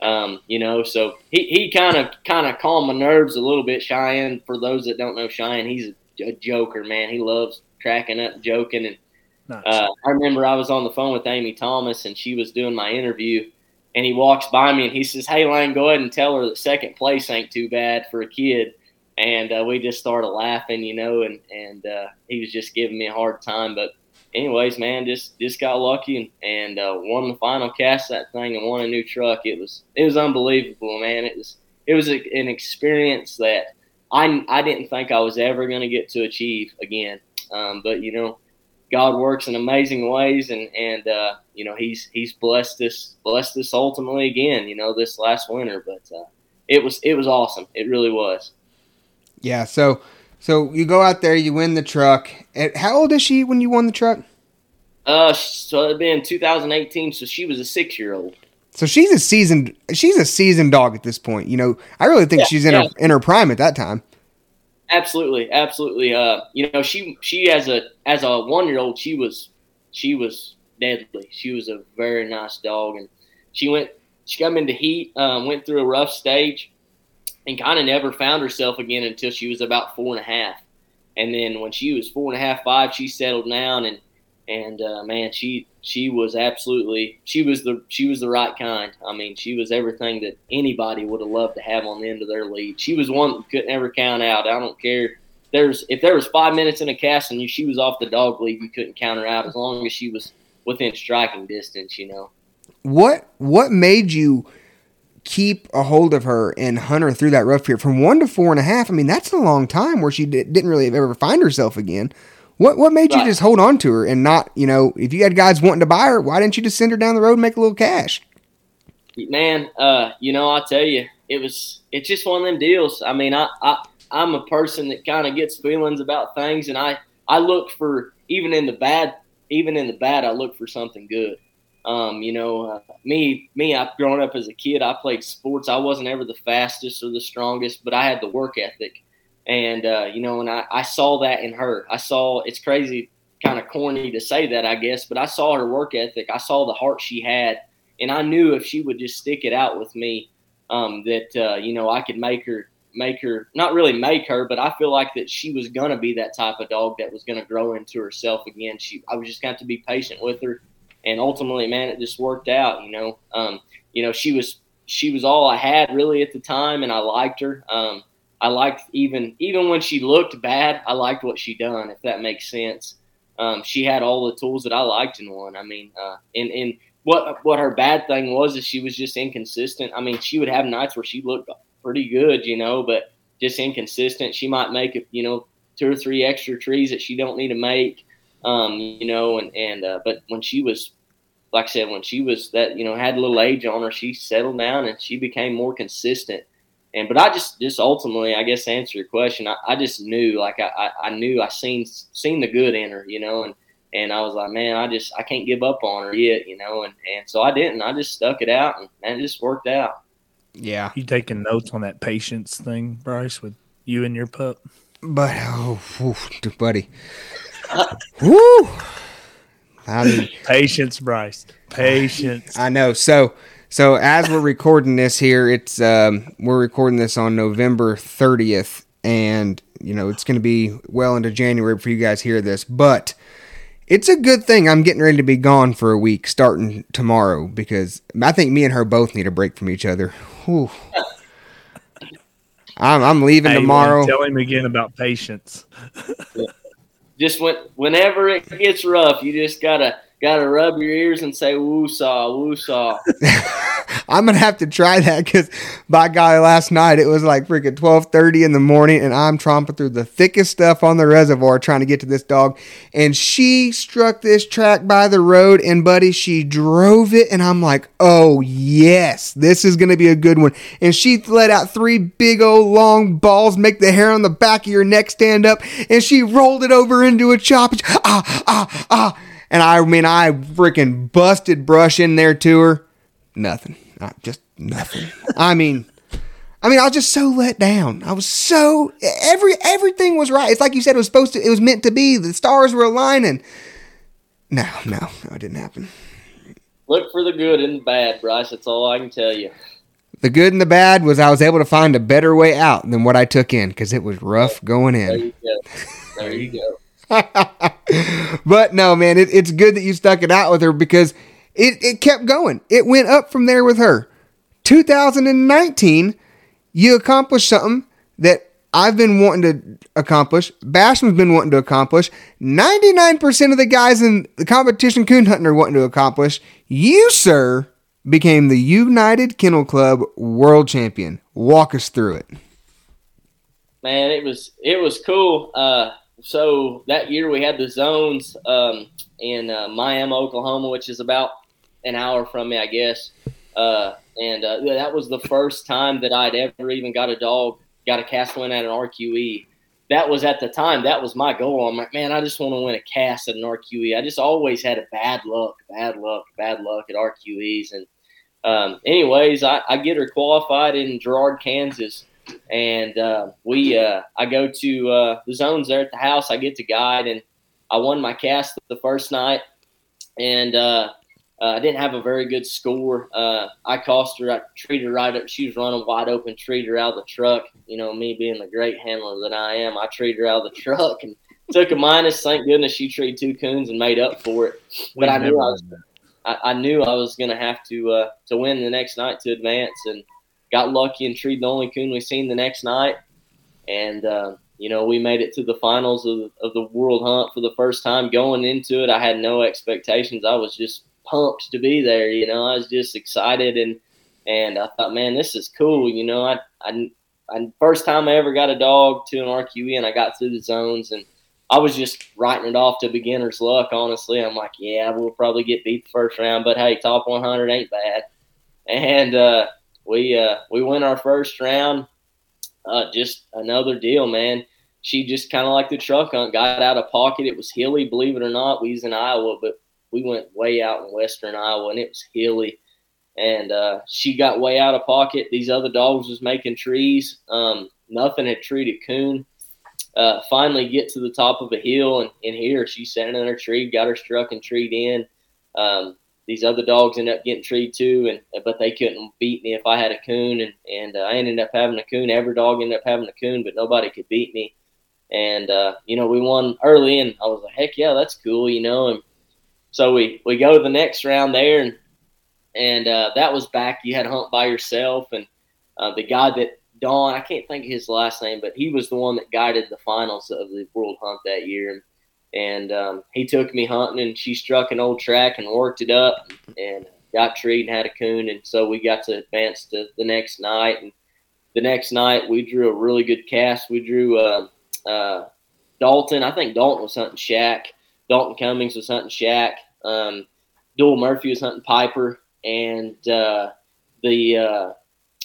Um, you know, so he, he kind of kind of calmed my nerves a little bit. Cheyenne, for those that don't know Cheyenne, he's a, a joker, man. He loves cracking up, joking, and nice. uh, I remember I was on the phone with Amy Thomas, and she was doing my interview, and he walks by me and he says, "Hey, Lane, go ahead and tell her that second place ain't too bad for a kid." And uh, we just started laughing, you know, and and uh, he was just giving me a hard time, but anyways, man, just just got lucky and, and uh, won the final cast that thing and won a new truck. It was it was unbelievable, man. It was it was a, an experience that I I didn't think I was ever going to get to achieve again. Um, but you know, God works in amazing ways, and and uh, you know he's he's blessed us blessed us ultimately again. You know this last winter, but uh, it was it was awesome. It really was. Yeah. So so you go out there, you win the truck. And how old is she when you won the truck? Uh, so it'd been 2018. So she was a six year old. So she's a seasoned she's a seasoned dog at this point. You know, I really think yeah, she's in yeah. her in her prime at that time. Absolutely, absolutely. Uh, you know, she she as a as a one year old, she was she was deadly. She was a very nice dog, and she went she got into heat, um, went through a rough stage, and kind of never found herself again until she was about four and a half. And then when she was four and a half, five, she settled down and and uh, man, she she was absolutely she was the she was the right kind. I mean, she was everything that anybody would have loved to have on the end of their lead. She was one that couldn't ever count out. I don't care. There's if there was five minutes in a cast and you, she was off the dog lead, you couldn't count her out as long as she was within striking distance. You know. What what made you keep a hold of her and hunt her through that rough period from one to four and a half. I mean, that's a long time where she didn't really ever find herself again. What what made right. you just hold on to her and not, you know, if you had guys wanting to buy her, why didn't you just send her down the road and make a little cash? Man, uh, you know, I'll tell you, it was it's just one of them deals. I mean, I, I I'm a person that kind of gets feelings about things, and I I look for even in the bad, even in the bad, I look for something good. Um, you know, uh, me, me, I've grown up as a kid. I played sports. I wasn't ever the fastest or the strongest, but I had the work ethic. And, uh, you know, and I, I saw that in her. I saw, it's crazy, kind of corny to say that, I guess, but I saw her work ethic. I saw the heart she had. And I knew if she would just stick it out with me, um, that, uh, you know, I could make her, make her, not really make her, but I feel like that she was going to be that type of dog that was going to grow into herself again. She, I was just going to be patient with her and ultimately, man, it just worked out. You know, um, you know, she was she was all I had really at the time, and I liked her. Um, I liked even even when she looked bad, I liked what she done. If that makes sense, um, she had all the tools that I liked in one. I mean, uh, and and what what her bad thing was is she was just inconsistent. I mean, she would have nights where she looked pretty good, you know, but just inconsistent. She might make you know two or three extra trees that she don't need to make, um, you know, and and uh, but when she was like I said, when she was that, you know, had a little age on her, she settled down and she became more consistent. And but I just just ultimately, I guess, to answer your question, I, I just knew, like I, I knew I seen seen the good in her, you know, and and I was like, man, I just I can't give up on her yet, you know, and and so I didn't. I just stuck it out, and man, it just worked out. Yeah, you taking notes on that patience thing, Bryce, with you and your pup? But oh, buddy, woo. I mean, patience, Bryce. Patience. I know. So, so as we're recording this here, it's um, we're recording this on November 30th, and you know it's going to be well into January before you guys hear this, but it's a good thing I'm getting ready to be gone for a week starting tomorrow because I think me and her both need a break from each other. Whew. I'm, I'm leaving hey, tomorrow. Tell him again about patience. just when, whenever it gets rough, you just gotta gotta rub your ears and say woo saw, woo saw. I'm gonna have to try that because by golly, last night it was like freaking 12:30 in the morning, and I'm tromping through the thickest stuff on the reservoir trying to get to this dog, and she struck this track by the road, and buddy, she drove it, and I'm like, oh yes, this is gonna be a good one, and she let out three big old long balls, make the hair on the back of your neck stand up, and she rolled it over into a chop, ah ah ah. And I mean, I freaking busted brush in there to her. Nothing. Not just nothing. I mean, I mean, I was just so let down. I was so every everything was right. It's like you said it was supposed to. It was meant to be. The stars were aligning. No, no, no, it didn't happen. Look for the good and the bad, Bryce. That's all I can tell you. The good and the bad was I was able to find a better way out than what I took in because it was rough going in. There you go. There you go. but no, man, it, it's good that you stuck it out with her because it, it kept going. It went up from there with her. 2019, you accomplished something that I've been wanting to accomplish. Basham's been wanting to accomplish. 99% of the guys in the competition coon hunting are wanting to accomplish. You, sir, became the United Kennel Club world champion. Walk us through it. Man, it was it was cool. Uh, so that year we had the zones um, in uh, Miami, Oklahoma, which is about an hour from me, I guess. Uh, and uh, that was the first time that I'd ever even got a dog, got a cast win at an RQE. That was at the time, that was my goal. I'm like, man, I just want to win a cast at an RQE. I just always had a bad luck, bad luck, bad luck at RQEs. And, um, anyways, I, I get her qualified in Girard, Kansas and uh, we uh, I go to uh, the zones there at the house. I get to guide, and I won my cast the first night, and uh, uh, I didn't have a very good score. Uh, I cost her. I treated her right up. She was running wide open. Treated her out of the truck. You know, me being the great handler that I am, I treated her out of the truck and took a minus. Thank goodness she treated two coons and made up for it. But I knew I was. I, I, knew I was going to have to to win the next night to advance, and got lucky and treed the only coon we seen the next night. And, uh, you know, we made it to the finals of, of the world hunt for the first time. Going into it, I had no expectations. I was just pumped to be there. You know, I was just excited and, and I thought, man, this is cool. You know, I, I, I first time I ever got a dog to an RQE and I got through the zones and I was just writing it off to beginner's luck. Honestly, I'm like, yeah, we'll probably get beat the first round, but hey, top 100 ain't bad. And uh, we uh, we win our first round. Uh, just another deal, man. She just kind of like the truck hunt, got out of pocket. It was hilly, believe it or not. We was in Iowa, but we went way out in western Iowa, and it was hilly. And uh, she got way out of pocket. These other dogs was making trees. Um, nothing had treated coon. Uh, finally, get to the top of a hill, and, and here she's sitting in her tree, got her struck and treed in. Um, these other dogs ended up getting treed too, and but they couldn't beat me if I had a coon, and and uh, I ended up having a coon. Every dog ended up having a coon, but nobody could beat me. And uh, you know, we won early, and I was like, heck yeah, that's cool, you know. And so we we go to the next round there, and and uh, that was back. You had to hunt by yourself, and uh, the guy that Don, I can't think of his last name, but he was the one that guided the finals of the World Hunt that year. And and um, he took me hunting, and she struck an old track and worked it up, and got treed and had a coon, and so we got to advance to the next night. And the next night, we drew a really good cast. We drew uh, uh, Dalton. I think Dalton was hunting Shack. Dalton Cummings was hunting Shack. Um, Dual Murphy was hunting Piper, and uh, the uh,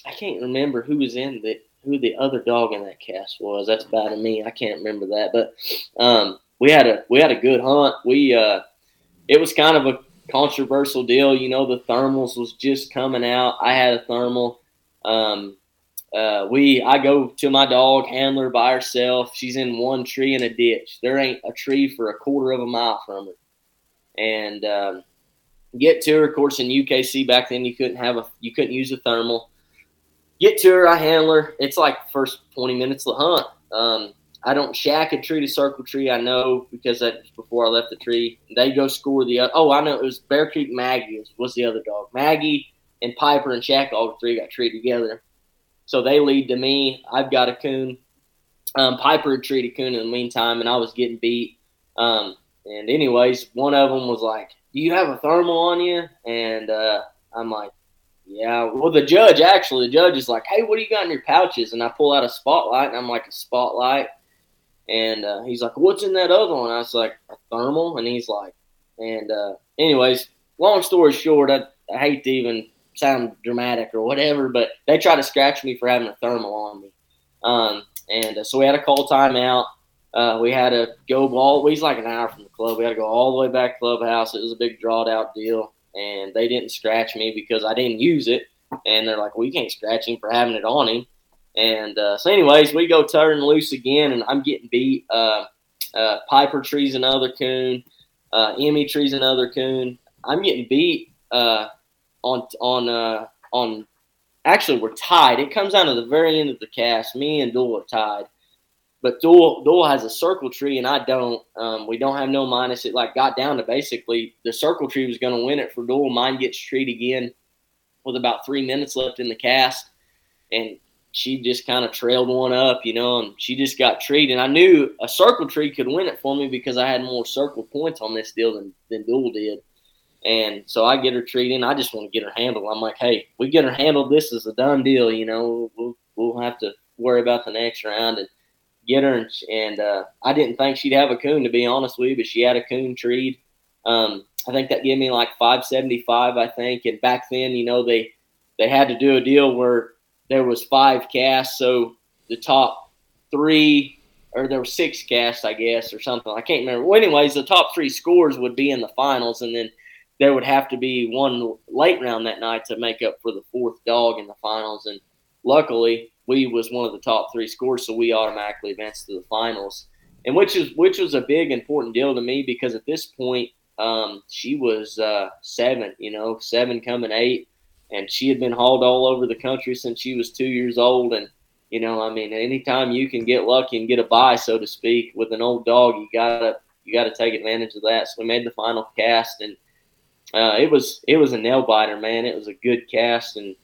I can't remember who was in the who the other dog in that cast was. That's bad of me. I can't remember that, but um, we had a we had a good hunt. We uh, it was kind of a controversial deal. You know, the thermals was just coming out. I had a thermal. Um, uh, we I go to my dog handler by herself. She's in one tree in a ditch. There ain't a tree for a quarter of a mile from her, and um, get to her. Of course, in UKC back then, you couldn't have a you couldn't use a thermal. Get to her, I handler. It's like first twenty minutes of the hunt. Um, I don't shack a tree to circle tree. I know because that's before I left the tree. They go score the other. Oh, I know it was Bear Creek Maggie was the other dog. Maggie and Piper and Shack all three got treated together. So they lead to me. I've got a coon. Um, Piper had treated coon in the meantime, and I was getting beat. Um, and anyways, one of them was like, "Do you have a thermal on you?" And uh, I'm like, "Yeah." Well, the judge actually, the judge is like, "Hey, what do you got in your pouches?" And I pull out a spotlight, and I'm like, "A spotlight." And uh, he's like, "What's in that other one?" I was like, "A thermal," and he's like, and uh, anyways, long story short, I, I hate to even sound dramatic or whatever, but they tried to scratch me for having a thermal on me. Um, and uh, so we had a call timeout. Uh, we had to go all. He's like an hour from the club. We had to go all the way back clubhouse. It was a big drawed out deal, and they didn't scratch me because I didn't use it. And they're like, "We well, can't scratch him for having it on him." And uh, so, anyways, we go turn loose again, and I'm getting beat. Uh, uh, Piper trees another coon. Uh, Emmy trees another coon. I'm getting beat uh, on on uh, on. Actually, we're tied. It comes down to the very end of the cast. Me and Duel are tied, but Duel Duel has a circle tree and I don't. Um, we don't have no minus. It like got down to basically the circle tree was going to win it for Duel. Mine gets treed again with about three minutes left in the cast, and she just kind of trailed one up, you know, and she just got treated. And I knew a circle tree could win it for me because I had more circle points on this deal than, than Duel did. And so I get her treated. I just want to get her handled. I'm like, hey, we get her handled. This is a done deal. You know, we'll, we'll have to worry about the next round and get her. And, and uh, I didn't think she'd have a coon, to be honest with you, but she had a coon treed. Um, I think that gave me like 575, I think. And back then, you know, they they had to do a deal where there was five casts, so the top three or there were six casts, I guess, or something. I can't remember. Well, anyways, the top three scores would be in the finals, and then there would have to be one late round that night to make up for the fourth dog in the finals. And luckily, we was one of the top three scores, so we automatically advanced to the finals. And which is which was a big important deal to me because at this point, um, she was uh, seven, you know, seven coming eight and she had been hauled all over the country since she was two years old. And you know, I mean, anytime you can get lucky and get a buy, so to speak, with an old dog, you gotta you gotta take advantage of that. So we made the final cast, and uh, it was it was a nail biter, man. It was a good cast, and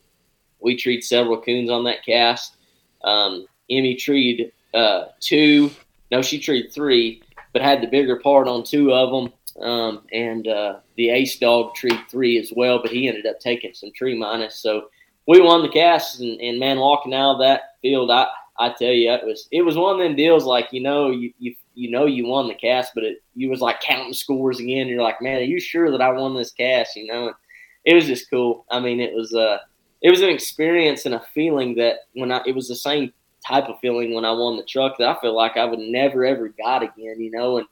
we treed several coons on that cast. Um, Emmy treed uh, two, no, she treed three, but had the bigger part on two of them. Um, and uh, the ace dog tree three as well, but he ended up taking some tree minus. So we won the cast, and, and man, walking out of that field, I I tell you, it was it was one of them deals like you know you you, you know you won the cast, but it you was like counting scores again. You're like, man, are you sure that I won this cast? You know, and it was just cool. I mean, it was uh it was an experience and a feeling that when I it was the same type of feeling when I won the truck that I feel like I would never ever got again. You know, and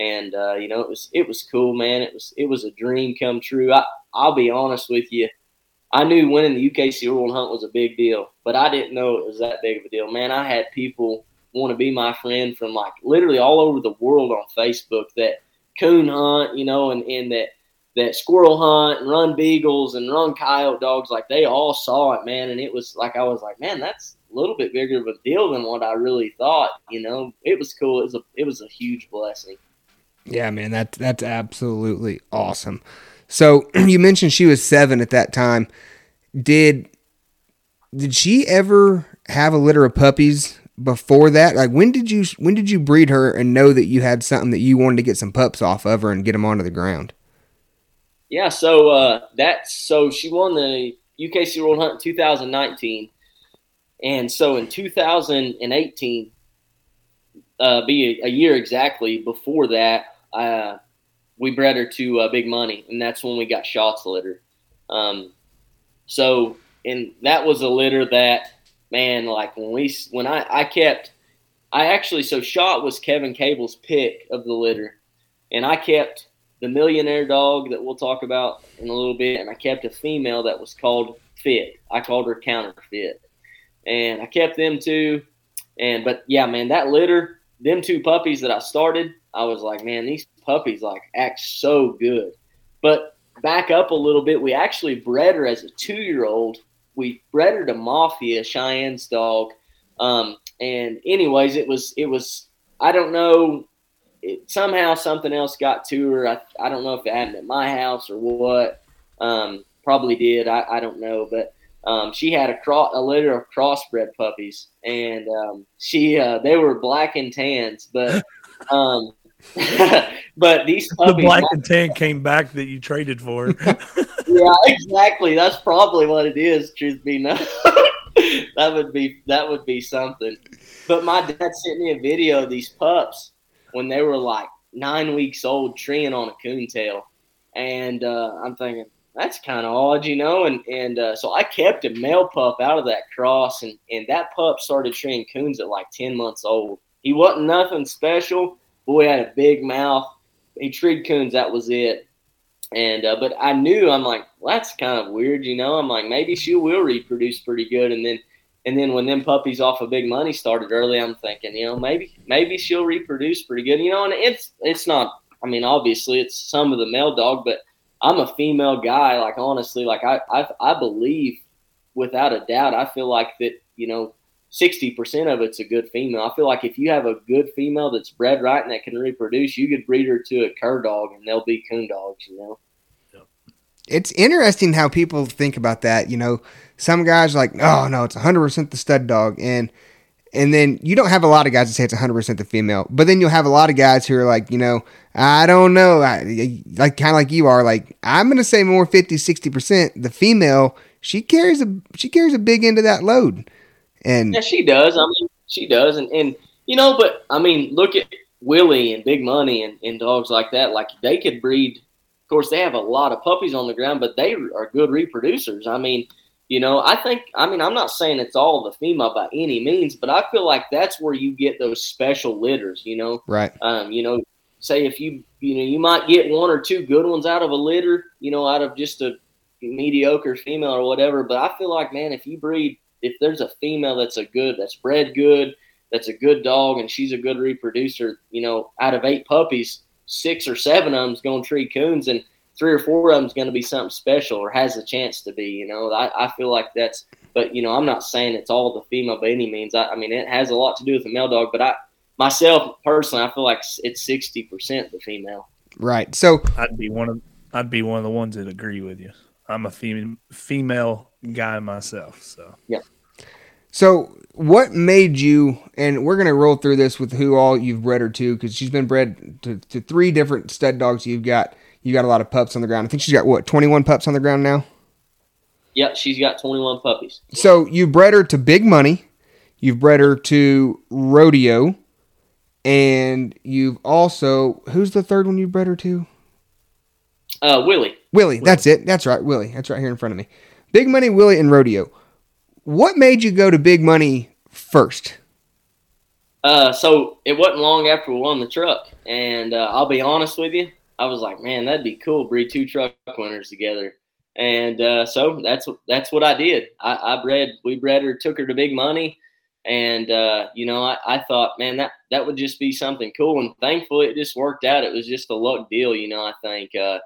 and uh, you know it was it was cool, man. It was it was a dream come true. I I'll be honest with you. I knew winning the UKC World Hunt was a big deal, but I didn't know it was that big of a deal. Man, I had people want to be my friend from like literally all over the world on Facebook that coon hunt, you know, and, and that that squirrel hunt and run beagles and run coyote dogs, like they all saw it, man. And it was like I was like, man, that's a little bit bigger of a deal than what I really thought. You know, it was cool. It was a it was a huge blessing. Yeah, man, that that's absolutely awesome. So you mentioned she was seven at that time. Did did she ever have a litter of puppies before that? Like when did you when did you breed her and know that you had something that you wanted to get some pups off of her and get them onto the ground? Yeah, so uh, that's so she won the UKC World Hunt in 2019, and so in 2018, uh, be a, a, year exactly before that, uh, we bred her to uh, Big Money, and that's when we got Shots litter. Um, so, and that was a litter that, man, like when we when I I kept, I actually so Shot was Kevin Cable's pick of the litter, and I kept the millionaire dog that we'll talk about in a little bit, and I kept a female that was called Fit. I called her Counterfeit, and I kept them two. And but yeah, man, that litter them two puppies that I started, I was like, man, these puppies like act so good. But back up a little bit, we actually bred her as a two year old. We bred her to Mafia, Cheyenne's dog. Um, and anyways, it was it was I don't know. It, somehow something else got to her. I, I don't know if it happened at my house or what. Um, probably did. I, I don't know, but um, she had a, cro- a litter of crossbred puppies, and um, she uh, they were black and tans, but um, but these The black and tan came back that you traded for. yeah, exactly. That's probably what it is. Truth be known, that would be that would be something. But my dad sent me a video of these pups when they were like nine weeks old, treeing on a coontail, and uh, I'm thinking that's kind of odd, you know. And and uh, so I kept a male pup out of that cross, and and that pup started treeing coons at like ten months old. He wasn't nothing special. Boy had a big mouth. He treed coons. That was it. And uh, but I knew I'm like well, that's kind of weird, you know. I'm like maybe she will reproduce pretty good, and then and then when them puppies off of big money started early, I'm thinking you know maybe maybe she'll reproduce pretty good, you know. And it's it's not. I mean, obviously it's some of the male dog, but I'm a female guy. Like honestly, like I I, I believe without a doubt, I feel like that you know. 60% of it's a good female. I feel like if you have a good female that's bred right and that can reproduce, you could breed her to a cur dog and they'll be coon dogs, you know? It's interesting how people think about that. You know, some guys are like, oh no, it's 100% the stud dog, and and then you don't have a lot of guys that say it's 100% the female, but then you'll have a lot of guys who are like, you know, I don't know, I, like kind of like you are, like I'm gonna say more 50, 60%. The female, she carries a she carries a big end of that load, and Yeah, she does. I mean, she does, and and you know, but I mean, look at Willie and Big Money and, and dogs like that. Like they could breed. Of course, they have a lot of puppies on the ground, but they are good reproducers. I mean, you know, I think. I mean, I'm not saying it's all the female by any means, but I feel like that's where you get those special litters. You know, right, um, you know, say if you you know you might get one or two good ones out of a litter, you know, out of just a mediocre female or whatever. But I feel like, man, if you breed, if there's a female that's a good, that's bred good, that's a good dog, and she's a good reproducer, you know, out of eight puppies, six or seven of them's going to treat coons, and three or four of them's going to be something special or has a chance to be. You know, I, I feel like that's. But you know, I'm not saying it's all the female by any means. I, I mean, it has a lot to do with the male dog, but I myself personally, I feel like it's sixty percent the female. right. So I'd be one of I'd be one of the ones that agree with you. I'm a fem- female guy myself, so yeah. So, what made you? And we're gonna roll through this with who all you've bred her to, because she's been bred to, to three different stud dogs. You've got you got a lot of pups on the ground. I think she's got what twenty one pups on the ground now. Yep, she's got twenty one puppies. So you bred her to Big Money, you've bred her to Rodeo, and you've also who's the third one you bred her to? Uh, Willie. Willie. That's it. That's right, Willie. That's right here in front of me. Big Money, Willie, and Rodeo. What made you go to Big Money first? Uh, so it wasn't long after we won the truck, and uh, I'll be honest with you, I was like, man, that'd be cool, breed two truck winners together. And uh, so that's that's what I did. I, I bred, we bred her, took her to Big Money, and uh, you know, I, I thought, man, that that would just be something cool. And thankfully, it just worked out. It was just a luck deal, you know. I think, uh,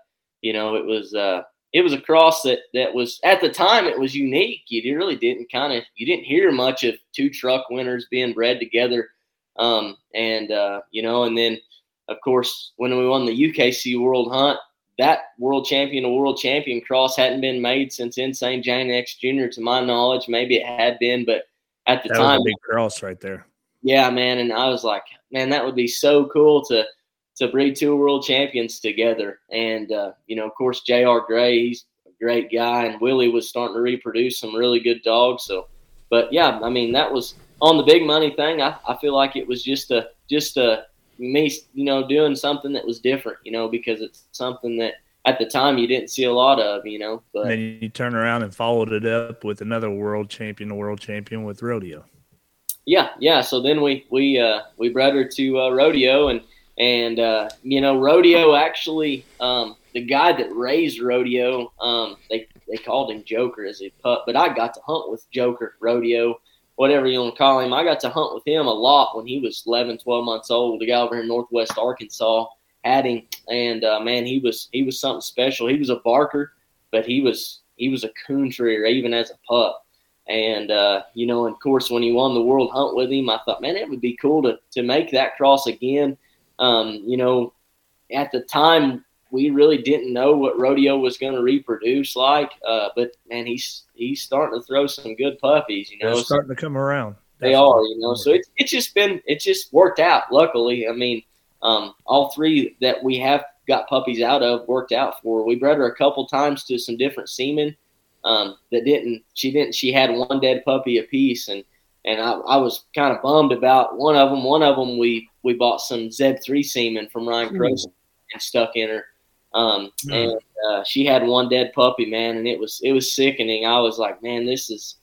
you know, it was uh, it was a cross that that was at the time it was unique. You really didn't kind of you didn't hear much of two truck winners being bred together. Um, and uh, you know, and then of course when we won the UKC World Hunt, that world champion to world champion cross hadn't been made since Insane Jane X Jr. to my knowledge. Maybe it had been, but at the that time, was a big cross right there. yeah, man. And I was like, man, that would be so cool to to breed two world champions together. And uh, you know, of course, J.R. Gray, he's a great guy, and Willie was starting to reproduce some really good dogs. So, but yeah, I mean, that was on the big money thing. I, I feel like it was just a just a me, you know, doing something that was different, you know, because it's something that at the time you didn't see a lot of, you know. But And then you turn around and followed it up with another world champion, world champion with rodeo. Yeah, yeah. So then we we uh, we bred her to uh, rodeo, and and uh, you know rodeo actually um, the guy that raised rodeo um, they they called him Joker as a pup, but I got to hunt with Joker rodeo, whatever you want to call him. I got to hunt with him a lot when he was 11, 12 months old. The guy over in Northwest Arkansas had him, and uh, man, he was he was something special. He was a barker, but he was he was a coon treer even as a pup. And uh, you know, of course, when he won the world hunt with him, I thought, man, it would be cool to to make that cross again. Um, you know, at the time, we really didn't know what rodeo was going to reproduce like, uh, but man, he's he's starting to throw some good puppies. You know, They're starting to come around. they are. You know, so it's it's just been it's just worked out. Luckily, I mean, um, all three that we have got puppies out of worked out for. We bred her a couple times to some different semen um, that didn't. She didn't. She had one dead puppy apiece, and and I, I was kind of bummed about one of them. One of them we we bought some Z three semen from Ryan hmm. Croson and stuck in her. Um, mm. and uh, she had one dead puppy, man, and it was it was sickening. I was like, man, this is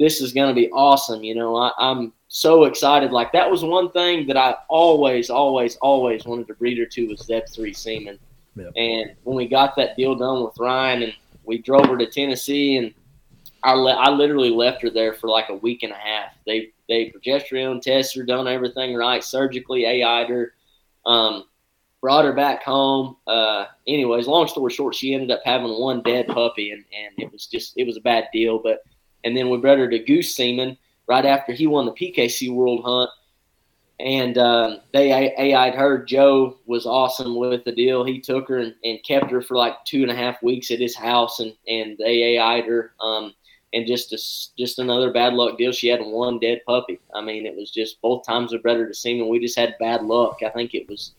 this is going to be awesome. You know, I, I'm so excited. Like that was one thing that I always, always, always wanted to breed her to was Z three semen. Yep. And when we got that deal done with Ryan, and we drove her to Tennessee, and I le- I literally left her there for like a week and a half. They they progesterone tested her, done everything right, surgically AI'd her. Um, brought her back home. Uh, anyways, long story short, she ended up having one dead puppy, and, and it was just it was a bad deal. But and then we bred her to Goose semen right after he won the PKC World Hunt, and um, they AI'd her. Joe was awesome with the deal. He took her and, and, kept her for like two and a half weeks at his house, and and they AI'd her. Um, and just a, just another bad luck deal. She had one dead puppy. I mean, it was just both times we bred her to semen. We just had bad luck. I think it was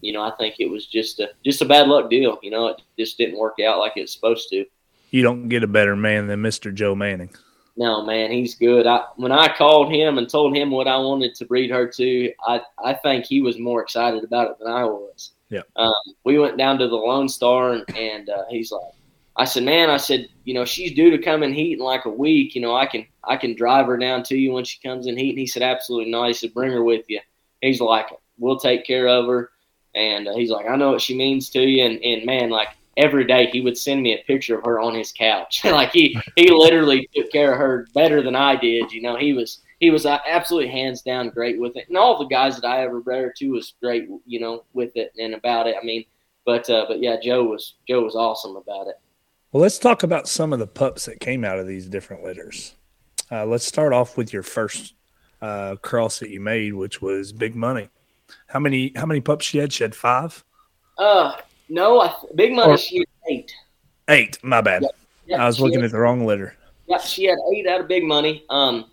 you know, I think it was just a just a bad luck deal. You know, it just didn't work out like it's supposed to. You don't get a better man than Mr. Joe Manning. No, man, he's good. I when I called him and told him what I wanted to breed her to, I I think he was more excited about it than I was. Yeah. Um, we went down to the Lone Star and, and uh, he's like, I said, man, I said, you know, she's due to come in heat in like a week. You know, I can I can drive her down to you when she comes in heat. And he said, absolutely not. He said, bring her with you. He's like, we'll take care of her. And uh, he's like, I know what she means to you. And, and man, like every day he would send me a picture of her on his couch. like he, he literally took care of her better than I did. You know, he was, he was uh, absolutely hands down great with it. And all the guys that I ever bred her to was great, you know, with it and about it. I mean, but, uh, but yeah, Joe was, Joe was awesome about it. Well, let's talk about some of the pups that came out of these different litters. Uh, let's start off with your first uh, cross that you made, which was Big Money. How many how many pups she had? She had five. Uh, no, I, Big Money or, she had eight. Eight. My bad. Yeah, yeah, I was looking had, at the wrong litter. Yeah, she had eight out of Big Money. Um,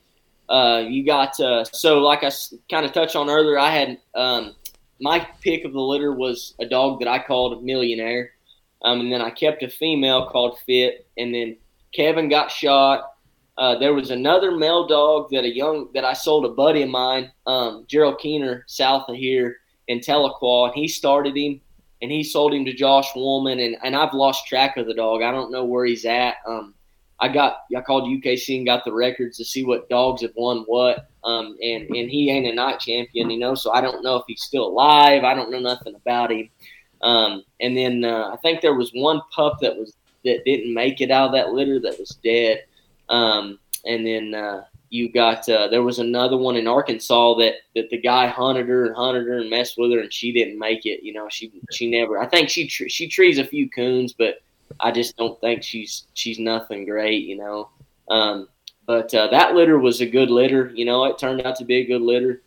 uh, you got uh, so like I kind of touched on earlier. I had um, my pick of the litter was a dog that I called Millionaire, um, and then I kept a female called Fit, and then Kevin got shot. Uh, there was another male dog that a young that I sold a buddy of mine, um, Gerald Keener, south of here in Tahlequah, and he started him and he sold him to Josh Woolman, and, and I've lost track of the dog. I don't know where he's at. Um, I got I called UKC and got the records to see what dogs have won what, um, and and he ain't a night champion, you know, so I don't know if he's still alive. I don't know nothing about him. Um, and then uh, I think there was one pup that was that didn't make it out of that litter that was dead. Um, and then uh, you got uh, there was another one in Arkansas that that the guy hunted her and hunted her and messed with her and she didn't make it. You know, she she never. I think she she trees a few coons, but I just don't think she's she's nothing great. You know. Um, but uh, that litter was a good litter. You know, it turned out to be a good litter.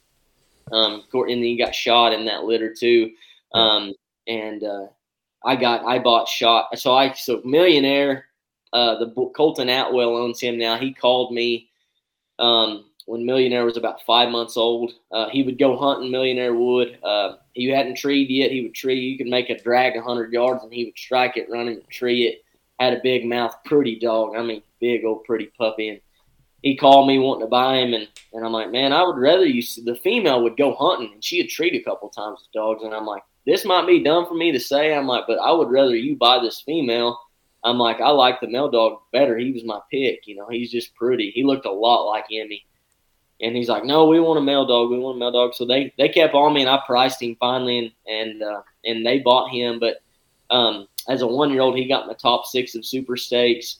Um, and then he got shot in that litter too. Um, and uh, I got I bought shot. So I so millionaire uh, the Colton Atwell owns him now. He called me um, when Millionaire was about five months old. Uh, he would go hunting. Millionaire would. Uh, he hadn't treed yet. He would tree. You could make a drag hundred yards, and he would strike it, running and tree it. Had a big mouth, pretty dog. I mean, big old pretty puppy. And he called me wanting to buy him, and, and I'm like, man, I would rather you. The female would go hunting, and she had treat a couple times with dogs, and I'm like, this might be dumb for me to say. I'm like, but I would rather you buy this female I'm like, I like the male dog better. He was my pick. You know, he's just pretty. He looked a lot like Emmy. And he's like, no, we want a male dog. We want a male dog. So they, they kept on me, and I priced him finally, and and, uh, and they bought him. But um, as a one year old, he got in the top six of Super Stakes.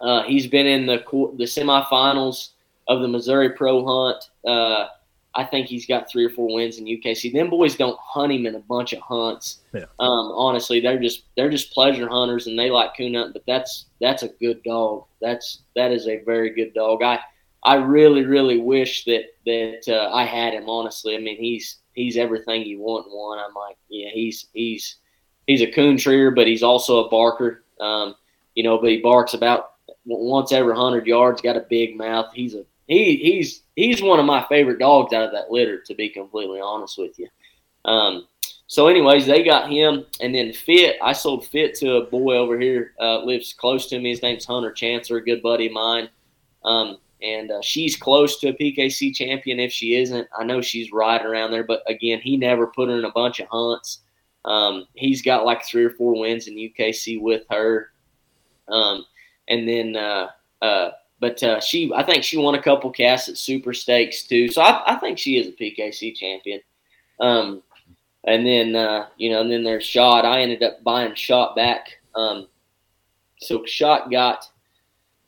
Uh, he's been in the the semifinals of the Missouri Pro Hunt. Uh, I think he's got three or four wins in UKC. Them boys don't hunt him in a bunch of hunts. Yeah. Um, honestly, they're just they're just pleasure hunters and they like coon hunting. But that's that's a good dog. That's that is a very good dog. I I really really wish that that uh, I had him. Honestly, I mean he's he's everything you want in one. I'm like yeah he's he's he's a coon treer, but he's also a barker. Um, you know, but he barks about once every hundred yards. Got a big mouth. He's a he he's he's one of my favorite dogs out of that litter. To be completely honest with you, um, so, anyways, they got him, and then Fit. I sold Fit to a boy over here, uh, lives close to me. His name's Hunter Chancellor, a good buddy of mine. Um, and uh, she's close to a PKC champion. If she isn't, I know she's right around there. But again, he never put her in a bunch of hunts. Um, he's got like three or four wins in UKC with her. Um, and then, uh, uh, but uh, she, I think she won a couple casts at Super Stakes too. So I, I think she is a PKC champion. Um, and then, uh, you know, and then there's Shot. I ended up buying Shot back. Um, so Shot got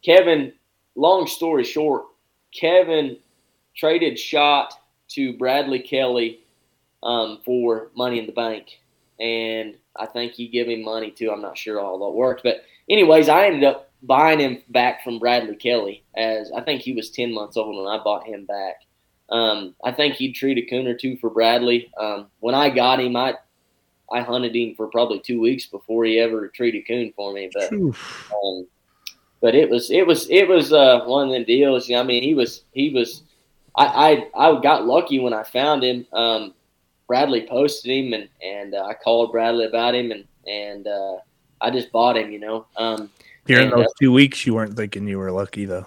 Kevin. Long story short, Kevin traded Shot to Bradley Kelly um, for Money in the Bank and I think he gave him money too. I'm not sure all that worked, but anyways, I ended up buying him back from Bradley Kelly as I think he was 10 months old when I bought him back. Um, I think he'd treat a coon or two for Bradley. Um, when I got him, I I hunted him for probably two weeks before he ever treated coon for me. But um, but it was it was it was uh, one of the deals. You know, I mean, he was he was. I, I I got lucky when I found him. Um, Bradley posted him, and and uh, I called Bradley about him, and and uh, I just bought him. You know. During those uh, two weeks, you weren't thinking you were lucky though.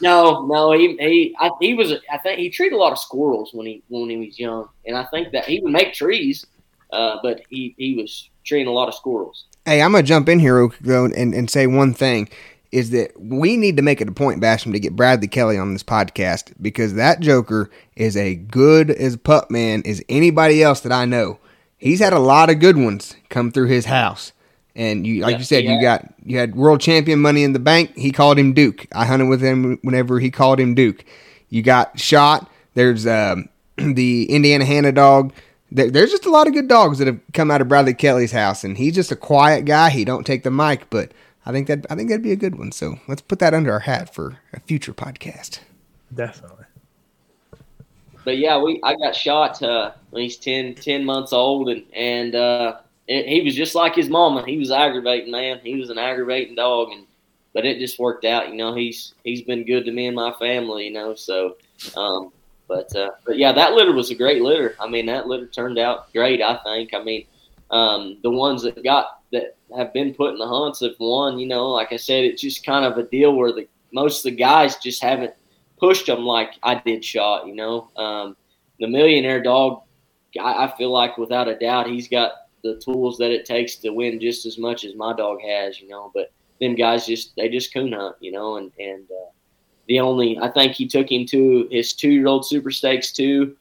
No, no, he he I, he was. I think he treated a lot of squirrels when he when he was young, and I think that he would make trees, uh, but he he was treating a lot of squirrels. Hey, I'm gonna jump in here though and, and say one thing is that we need to make it a point, Basham, to get Bradley Kelly on this podcast because that Joker is a good as pup man as anybody else that I know. He's had a lot of good ones come through his house. And you, like yeah, you said, yeah. you got you had world champion money in the bank. He called him Duke. I hunted with him whenever he called him Duke. You got shot. There's um, the Indiana Hannah dog. there's just a lot of good dogs that have come out of Bradley Kelly's house, and he's just a quiet guy. He don't take the mic, but I think that I think that'd be a good one. So let's put that under our hat for a future podcast. Definitely. But yeah, we I got shot uh, when he's 10, 10 months old, and and uh, it, he was just like his mama. He was aggravating, man. He was an aggravating dog, and but it just worked out. You know, he's he's been good to me and my family. You know, so. Um, but uh, but yeah, that litter was a great litter. I mean, that litter turned out great. I think. I mean, um, the ones that got that have been put in the hunts have won. You know, like I said, it's just kind of a deal where the most of the guys just haven't pushed them like I did. Shot, you know, um, the millionaire dog. I, I feel like without a doubt he's got the tools that it takes to win just as much as my dog has. You know, but them guys just they just coon hunt. You know, and and uh, the only I think he took him to his two year old super stakes too.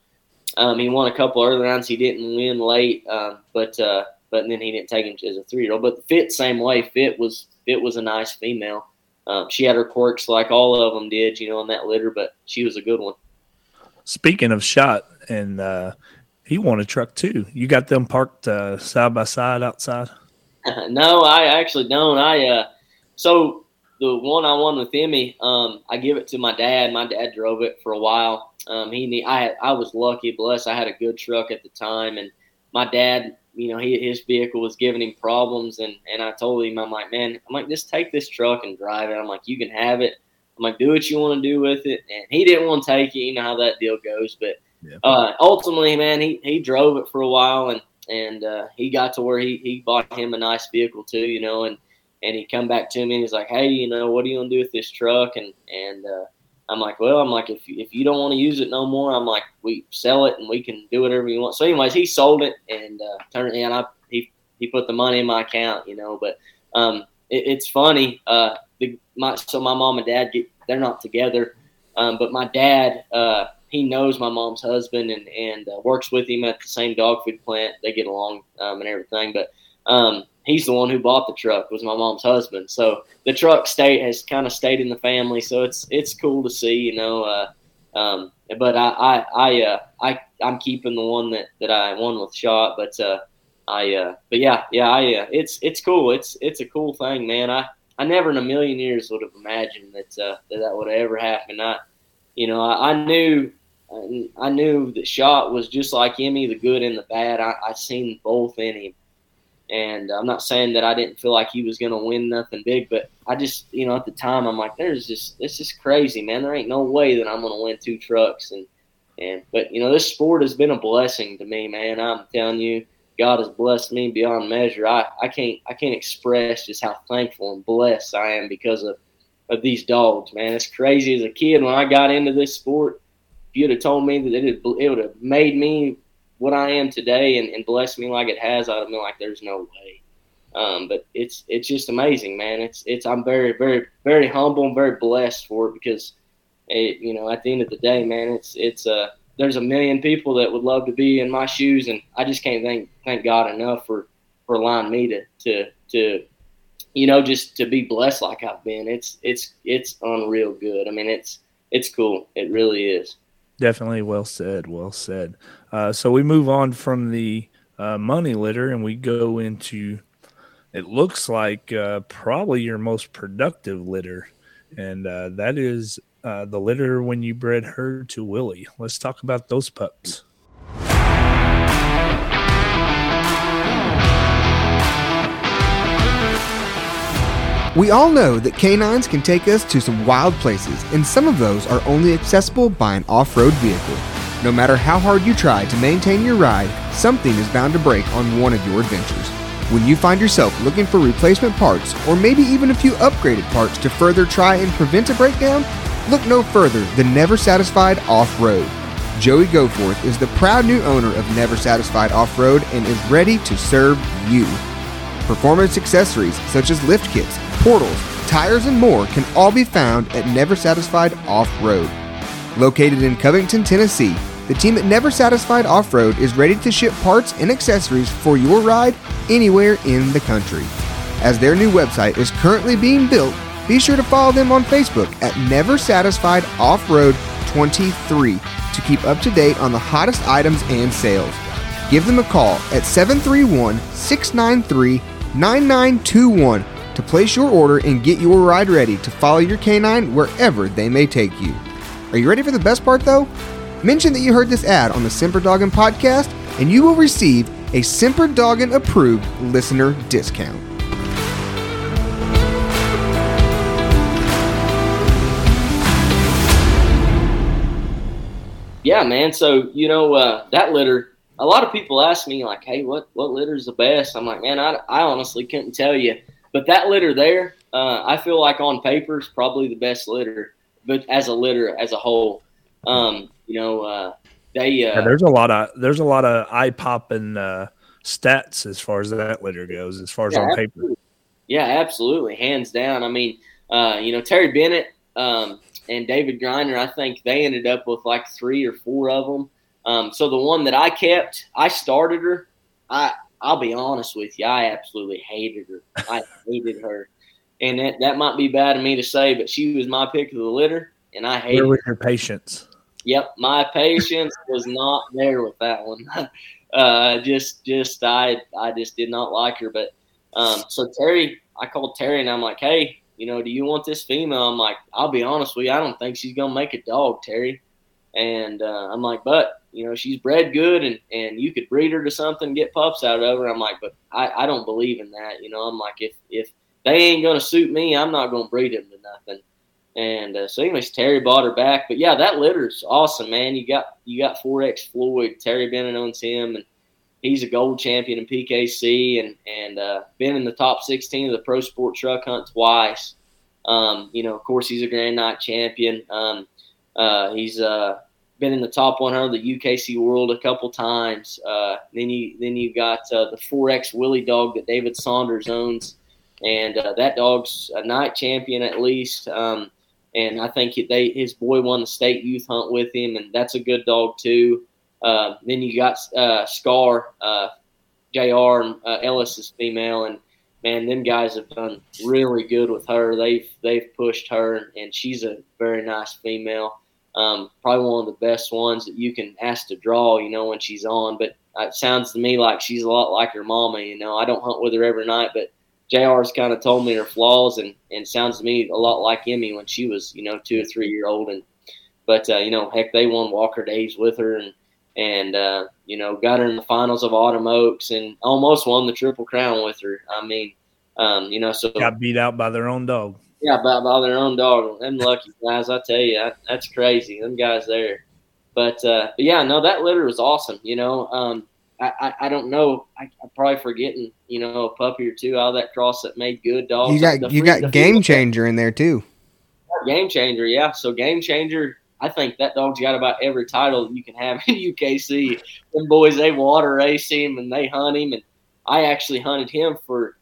Um, he won a couple early rounds. He didn't win late, um, but uh, but then he didn't take him as a three year old. But Fit same way. Fit was Fit was a nice female. Um, she had her quirks like all of them did, you know, in that litter, but she was a good one. Speaking of shot, and uh, he won a truck too. You got them parked uh, side by side outside. no, I actually don't. I uh, so the one I won with Emmy, um, I give it to my dad. My dad drove it for a while. Um, he, I, I was lucky, blessed. I had a good truck at the time, and my dad you know, he, his vehicle was giving him problems. And, and I told him, I'm like, man, I'm like, just take this truck and drive it. I'm like, you can have it. I'm like, do what you want to do with it. And he didn't want to take it. You know how that deal goes. But yeah. uh, ultimately, man, he, he drove it for a while and, and uh, he got to where he, he bought him a nice vehicle too, you know, and, and he come back to me and he's like, hey, you know, what are you to do with this truck? And, and, uh, I'm like, well, I'm like, if if you don't want to use it no more, I'm like, we sell it and we can do whatever you want. So, anyways, he sold it and uh, turned it in. I he he put the money in my account, you know. But um, it, it's funny. Uh, the my so my mom and dad get they're not together, um, but my dad uh, he knows my mom's husband and and uh, works with him at the same dog food plant. They get along um, and everything, but um, he's the one who bought the truck was my mom's husband. So the truck state has kind of stayed in the family. So it's it's cool to see, you know. Uh, um, but I I I, uh, I I'm keeping the one that, that I won with shot. But uh, I uh, but yeah yeah I uh, it's it's cool. It's it's a cool thing, man. I I never in a million years would have imagined that uh, that that would ever happen. I you know I, I knew. I knew that shot was just like Emmy, the good and the bad. I, I seen both in him and I'm not saying that I didn't feel like he was going to win nothing big, but I just, you know, at the time, I'm like, there's just, this is crazy, man. There ain't no way that I'm going to win two trucks. And, and, but, you know, this sport has been a blessing to me, man. I'm telling you, God has blessed me beyond measure. I, I can't I can't express just how thankful and blessed I am because of of these dogs, man. It's crazy as a kid when I got into this sport. If you'd have told me that it, it would have made me what I am today and, and blessed me like it has, I'd have been like, "There's no way." Um, but it's it's just amazing, man. It's it's I'm very very very humble and very blessed for it because, it, you know, at the end of the day, man, it's it's uh there's a million people that would love to be in my shoes, and I just can't thank thank God enough for for allowing me to to to you know just to be blessed like I've been. It's it's it's unreal good. I mean, it's it's cool. It really is. Definitely well said. Well said. Uh, so we move on from the uh, money litter and we go into it looks like uh, probably your most productive litter, and uh, that is uh, the litter when you bred her to Willie. Let's talk about those pups. We all know that canines can take us to some wild places, and some of those are only accessible by an off road vehicle. No matter how hard you try to maintain your ride, something is bound to break on one of your adventures. When you find yourself looking for replacement parts, or maybe even a few upgraded parts to further try and prevent a breakdown, look no further than Never Satisfied Off Road. Joey Goforth is the proud new owner of Never Satisfied Off Road and is ready to serve you. Performance accessories such as lift kits, portals, tires, and more can all be found at Never Satisfied Off Road. Located in Covington, Tennessee, the team at Never Satisfied Off Road is ready to ship parts and accessories for your ride anywhere in the country. As their new website is currently being built, be sure to follow them on Facebook at Never Satisfied Off Road 23 to keep up to date on the hottest items and sales. Give them a call at 731 693 9921 to place your order and get your ride ready to follow your canine wherever they may take you. Are you ready for the best part though? Mention that you heard this ad on the Semper Doggin podcast and you will receive a Semper Doggin approved listener discount. Yeah, man. So you know uh, that litter. A lot of people ask me like, "Hey, what what litter is the best?" I'm like, "Man, I, I honestly couldn't tell you." But that litter there, uh, I feel like on paper is probably the best litter. But as a litter as a whole, um, you know, uh, they uh, yeah, there's a lot of there's a lot of eye popping uh, stats as far as that litter goes, as far as yeah, on absolutely. paper. Yeah, absolutely, hands down. I mean, uh, you know, Terry Bennett um, and David Griner, I think they ended up with like three or four of them. Um, so the one that I kept, I started her. I I'll be honest with you, I absolutely hated her. I hated her, and that that might be bad of me to say, but she was my pick of the litter, and I hated. Where was your patience? Yep, my patience was not there with that one. uh, just, just I, I just did not like her. But um, so Terry, I called Terry and I'm like, hey, you know, do you want this female? I'm like, I'll be honest with you, I don't think she's gonna make a dog, Terry. And uh, I'm like, but you know, she's bred good, and and you could breed her to something, get pups out of her. I'm like, but I, I don't believe in that. You know, I'm like, if if they ain't gonna suit me, I'm not gonna breed them to nothing. And uh, so, anyways, Terry bought her back. But yeah, that litter's awesome, man. You got you got 4X Floyd. Terry Bennett owns him, and he's a gold champion in PKC, and and uh, been in the top 16 of the Pro Sport Truck Hunt twice. Um, you know, of course, he's a Grand Night champion. Um, uh, he's uh, been in the top 100 of the UKC World a couple times. Uh, then you then you got uh, the 4X Willie dog that David Saunders owns, and that dog's a night champion at least. Um, and I think they his boy won the state youth hunt with him, and that's a good dog too. Uh, then you got uh, Scar, uh, Jr. and uh, Ellis is female, and man, them guys have done really good with her. They've they've pushed her, and she's a very nice female. Um, probably one of the best ones that you can ask to draw, you know, when she's on. But it sounds to me like she's a lot like her mama. You know, I don't hunt with her every night, but JR's kind of told me her flaws and, and sounds to me a lot like Emmy when she was, you know, two or three year old. And, but, uh, you know, heck, they won Walker Days with her and, and, uh, you know, got her in the finals of Autumn Oaks and almost won the Triple Crown with her. I mean, um, you know, so got beat out by their own dog. Yeah, by, by their own dog. Them lucky guys, I tell you, that, that's crazy. Them guys there. But, uh, but yeah, no, that litter was awesome. You know, um, I, I, I don't know. I, am probably forgetting, you know, a puppy or two out of that cross that made good dogs. You got The you got the game changer in there too. Game changer, yeah. So game changer, I think that dog's got about every title you can have in UKC. Them boys, they water race him and they hunt him, and I actually hunted him for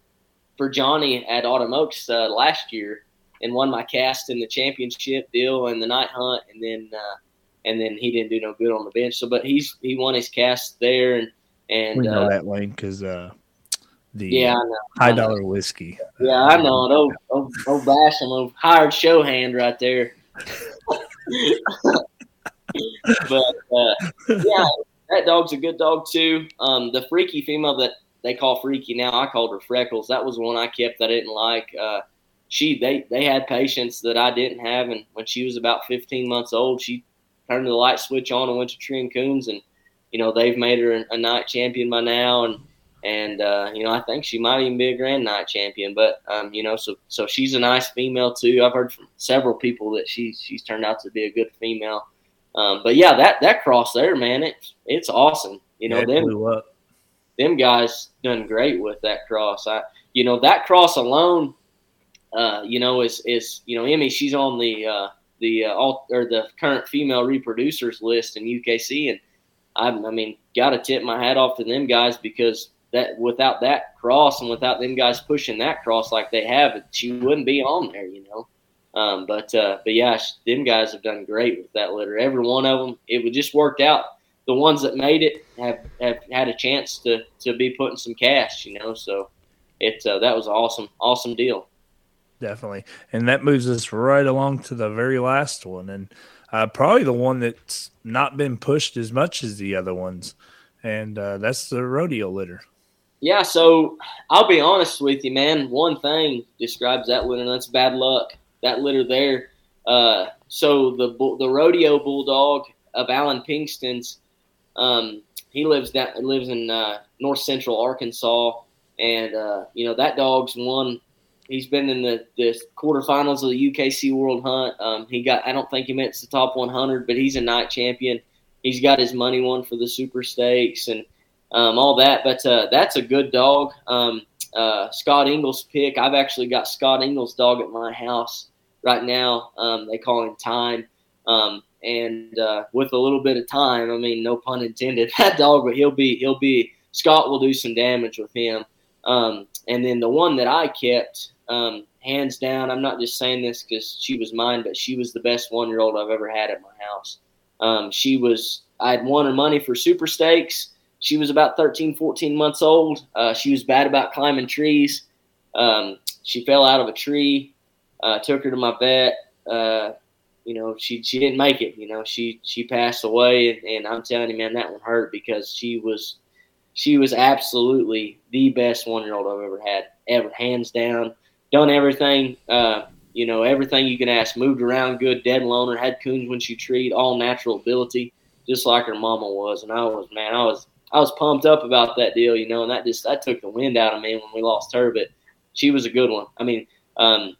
for Johnny at Autumn Oaks uh, last year and won my cast in the championship deal and the night hunt, and then uh, and then he didn't do no good on the bench. So, but he's he won his cast there, and and We know uh, that lane because uh, the yeah, I know. high dollar whiskey. Yeah, I know old, oh, oh, Basham, oh, hired show hand right there. but uh, yeah, that dog's a good dog too. Um, the freaky female that they call freaky now, I called her Freckles. That was one I kept. I didn't like. Uh, she they they had patience that I didn't have, and when she was about 15 months old, she turned the light switch on and went to tree and coons, and you know they've made her a, night champion by now, and and uh, you know I think she might even be a grand night champion. But um, you know, so so she's a nice female too. I've heard from several people that she's she's turned out to be a good female. Um, but yeah, that that cross there, man, it's it's awesome. You know, Yeah, them them guys done great with that cross. I you know that cross alone, uh, you know is is you know Emmy she's on the uh, the uh, all or the current female reproducers list in UKC, and I, I mean got to tip my hat off to them guys because that without that cross and without them guys pushing that cross like they have, she wouldn't be on there, you know. Um, but uh, but yeah, them guys have done great with that litter. Every one of them, it would just worked out. The ones that made it have, have had a chance to to be putting some cash, you know. So it uh, that was awesome awesome deal. Definitely. And that moves us right along to the very last one. And uh, probably the one that's not been pushed as much as the other ones. And uh, that's the rodeo litter. Yeah, so I'll be honest with you, man. One thing describes that litter, and that's bad luck. That litter there. Uh, so the the rodeo bulldog of Alan Pinkston's, um, he lives down lives in uh, north central Arkansas, and uh, you know that dog's won. He's been in the, the quarterfinals of the UKC World Hunt. Um, he got I don't think he makes the top 100, but he's a night champion. He's got his money won for the Super Stakes and um, all that. But uh, that's a good dog. Um, uh, Scott Ingles pick. I've actually got Scott Ingles' dog at my house right now. Um, they call him Time. Um, and uh, with a little bit of time, I mean, no pun intended, that dog, but he'll be he'll be Scott will do some damage with him. Um, and then the one that I kept, um, hands down, I'm not just saying this because she was mine, but she was the best one year old I've ever had at my house. Um, she was I had won her money for Super Stakes. She was about 13, 14 months old. Uh, she was bad about climbing trees. Um, she fell out of a tree. Uh, took her to my vet. Uh, you know, she she didn't make it. You know, she she passed away, and, and I'm telling you, man, that one hurt because she was she was absolutely the best one year old I've ever had, ever, hands down. Done everything, uh, you know, everything you can ask. Moved around good, dead loner, had coons when she treed, all natural ability, just like her mama was. And I was, man, I was I was pumped up about that deal, you know, and that just that took the wind out of me when we lost her. But she was a good one. I mean, um,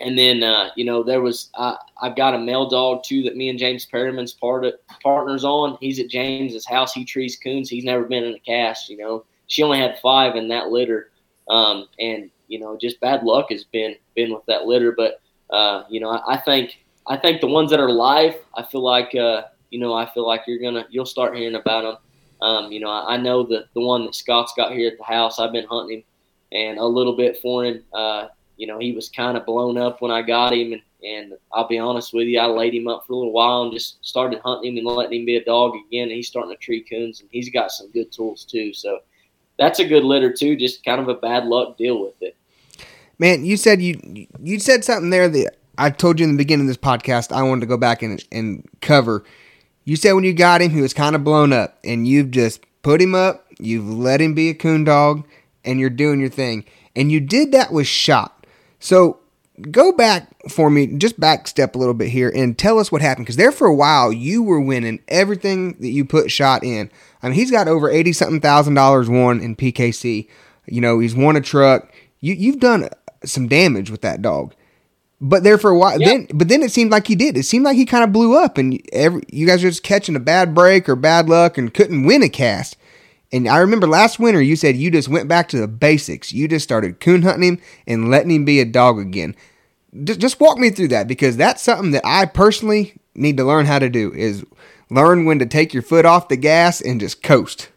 and then uh, you know there was I I've got a male dog too that me and James Perriman's part of, partners on. He's at James's house. He trees coons. He's never been in a cast. You know, she only had five in that litter, um, and you know just bad luck has been been with that litter. But uh, you know I, I think I think the ones that are live, I feel like uh, you know I feel like you're gonna you'll start hearing about them. Um, you know I, I know the the one that Scott's got here at the house. I've been hunting him and a little bit for him. Uh, you know, he was kind of blown up when I got him, and, and I'll be honest with you, I laid him up for a little while and just started hunting him and letting him be a dog again. And he's starting to tree coons, and he's got some good tools too. So that's a good litter too. Just kind of a bad luck deal with it. Man, you said you you said something there that I told you in the beginning of this podcast. I wanted to go back and and cover. You said when you got him, he was kind of blown up, and you've just put him up. You've let him be a coon dog, and you're doing your thing. And you did that with shot. So go back for me, just back step a little bit here, and tell us what happened. Because there for a while, you were winning everything that you put shot in. I mean, he's got over eighty something thousand dollars won in PKC. You know, he's won a truck. You you've done some damage with that dog. But there for a while, Yeah. then but then it seemed like he did. It seemed like he kind of blew up, and every you guys were just catching a bad break or bad luck and couldn't win a cast. And I remember last winter you said you just went back to the basics. You just started coon hunting him and letting him be a dog again. Just, just walk me through that because that's something that I personally need to learn how to do is learn when to take your foot off the gas and just coast.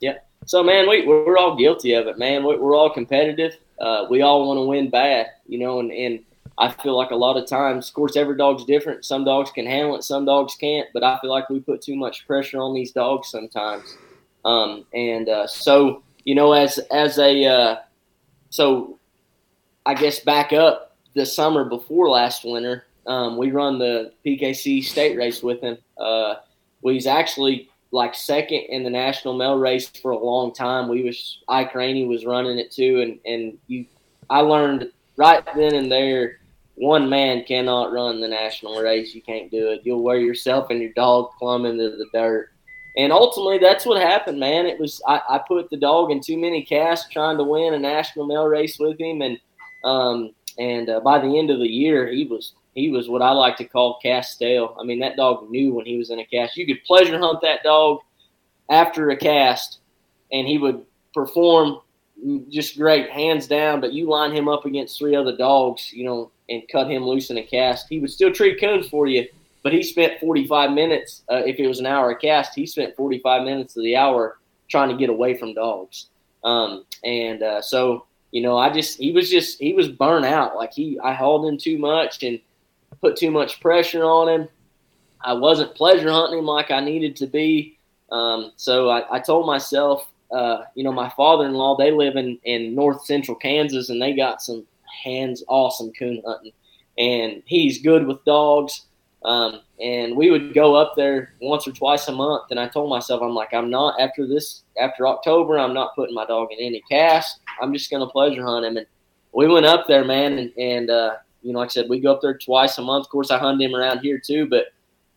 Yeah. So man, we we're all guilty of it, man. We're all competitive. Uh, we all want to win bad, you know, and, and I feel like a lot of times, of course, every dog's different. Some dogs can handle it, some dogs can't. But I feel like we put too much pressure on these dogs sometimes. Um, and uh, so, you know, as as a uh, so, I guess back up the summer before last winter, um, we run the PKC state race with him. Uh, we was actually like second in the national male race for a long time. We was Ike Rainey was running it too, and and you, I learned right then and there. One man cannot run the national race. You can't do it. You'll wear yourself and your dog plumb into the dirt. And ultimately, that's what happened, man. It was I, I put the dog in too many casts trying to win a national male race with him, and um, and uh, by the end of the year, he was he was what I like to call cast stale. I mean, that dog knew when he was in a cast. You could pleasure hunt that dog after a cast, and he would perform just great, hands down. But you line him up against three other dogs, you know, and cut him loose in a cast, he would still treat coons for you. But he spent 45 minutes. Uh, if it was an hour a cast, he spent 45 minutes of the hour trying to get away from dogs. Um, and uh, so, you know, I just he was just he was burnt out. Like he, I hauled him too much and put too much pressure on him. I wasn't pleasure hunting him like I needed to be. Um, so I, I, told myself, uh, you know, my father-in-law, they live in, in north central Kansas and they got some hands awesome coon hunting and he's good with dogs. Um, and we would go up there once or twice a month. And I told myself, I'm like, I'm not after this, after October, I'm not putting my dog in any cast. I'm just going to pleasure hunt him. And we went up there, man. And, and, uh, you know, like I said, we go up there twice a month. Of course, I hunt him around here too, but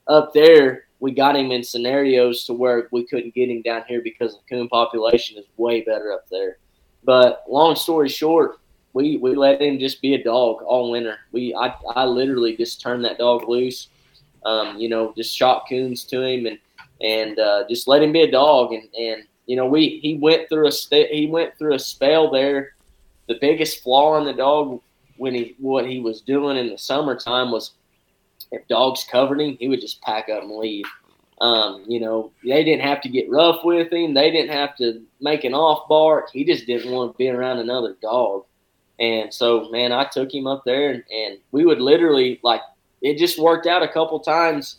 up there, we got him in scenarios to where we couldn't get him down here because the coon population is way better up there. But long story short, we, we let him just be a dog all winter. We I, I literally just turned that dog loose, um, you know, just shot coons to him and and uh, just let him be a dog. And, and you know, we he went through a st- he went through a spell there. The biggest flaw in the dog when he what he was doing in the summertime was if dogs covered him, he would just pack up and leave. Um, you know, they didn't have to get rough with him. They didn't have to make an off bark. He just didn't want to be around another dog. And so, man, I took him up there, and, and we would literally like it just worked out a couple times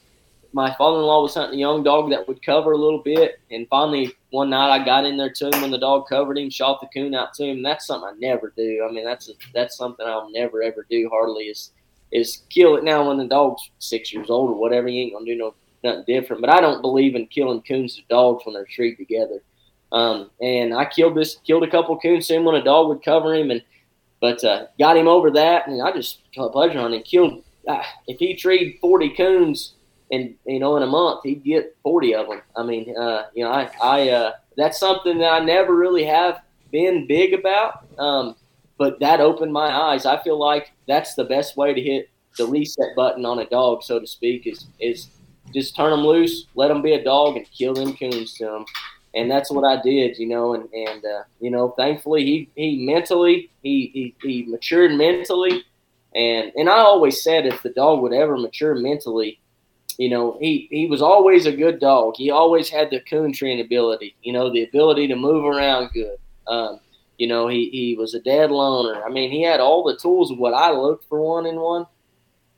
my father-in-law was hunting a young dog that would cover a little bit, and finally one night I got in there to him when the dog covered him, shot the coon out to him. That's something I never do. I mean, that's a, that's something I'll never ever do. Hardly is is kill it now when the dog's six years old or whatever. You ain't gonna do no nothing different. But I don't believe in killing coons and dogs when they're treated together. Um, and I killed this, killed a couple coons soon when a dog would cover him, and but uh, got him over that, and I just pleasure on him. Killed uh, if he treed forty coons and you know in a month he'd get 40 of them i mean uh, you know i, I uh, that's something that i never really have been big about um, but that opened my eyes. I feel like that's the best way to hit the reset button on a dog so to speak is is just turn them loose let them be a dog and kill them coons to them and that's what I did, you know, and and uh, you know, thankfully he he mentally he, he he matured mentally, and and I always said if the dog would ever mature mentally, you know, he, he was always a good dog. He always had the coon treeing ability, you know, the ability to move around good. Um, you know, he, he was a dead loner. I mean, he had all the tools of what I looked for one in one,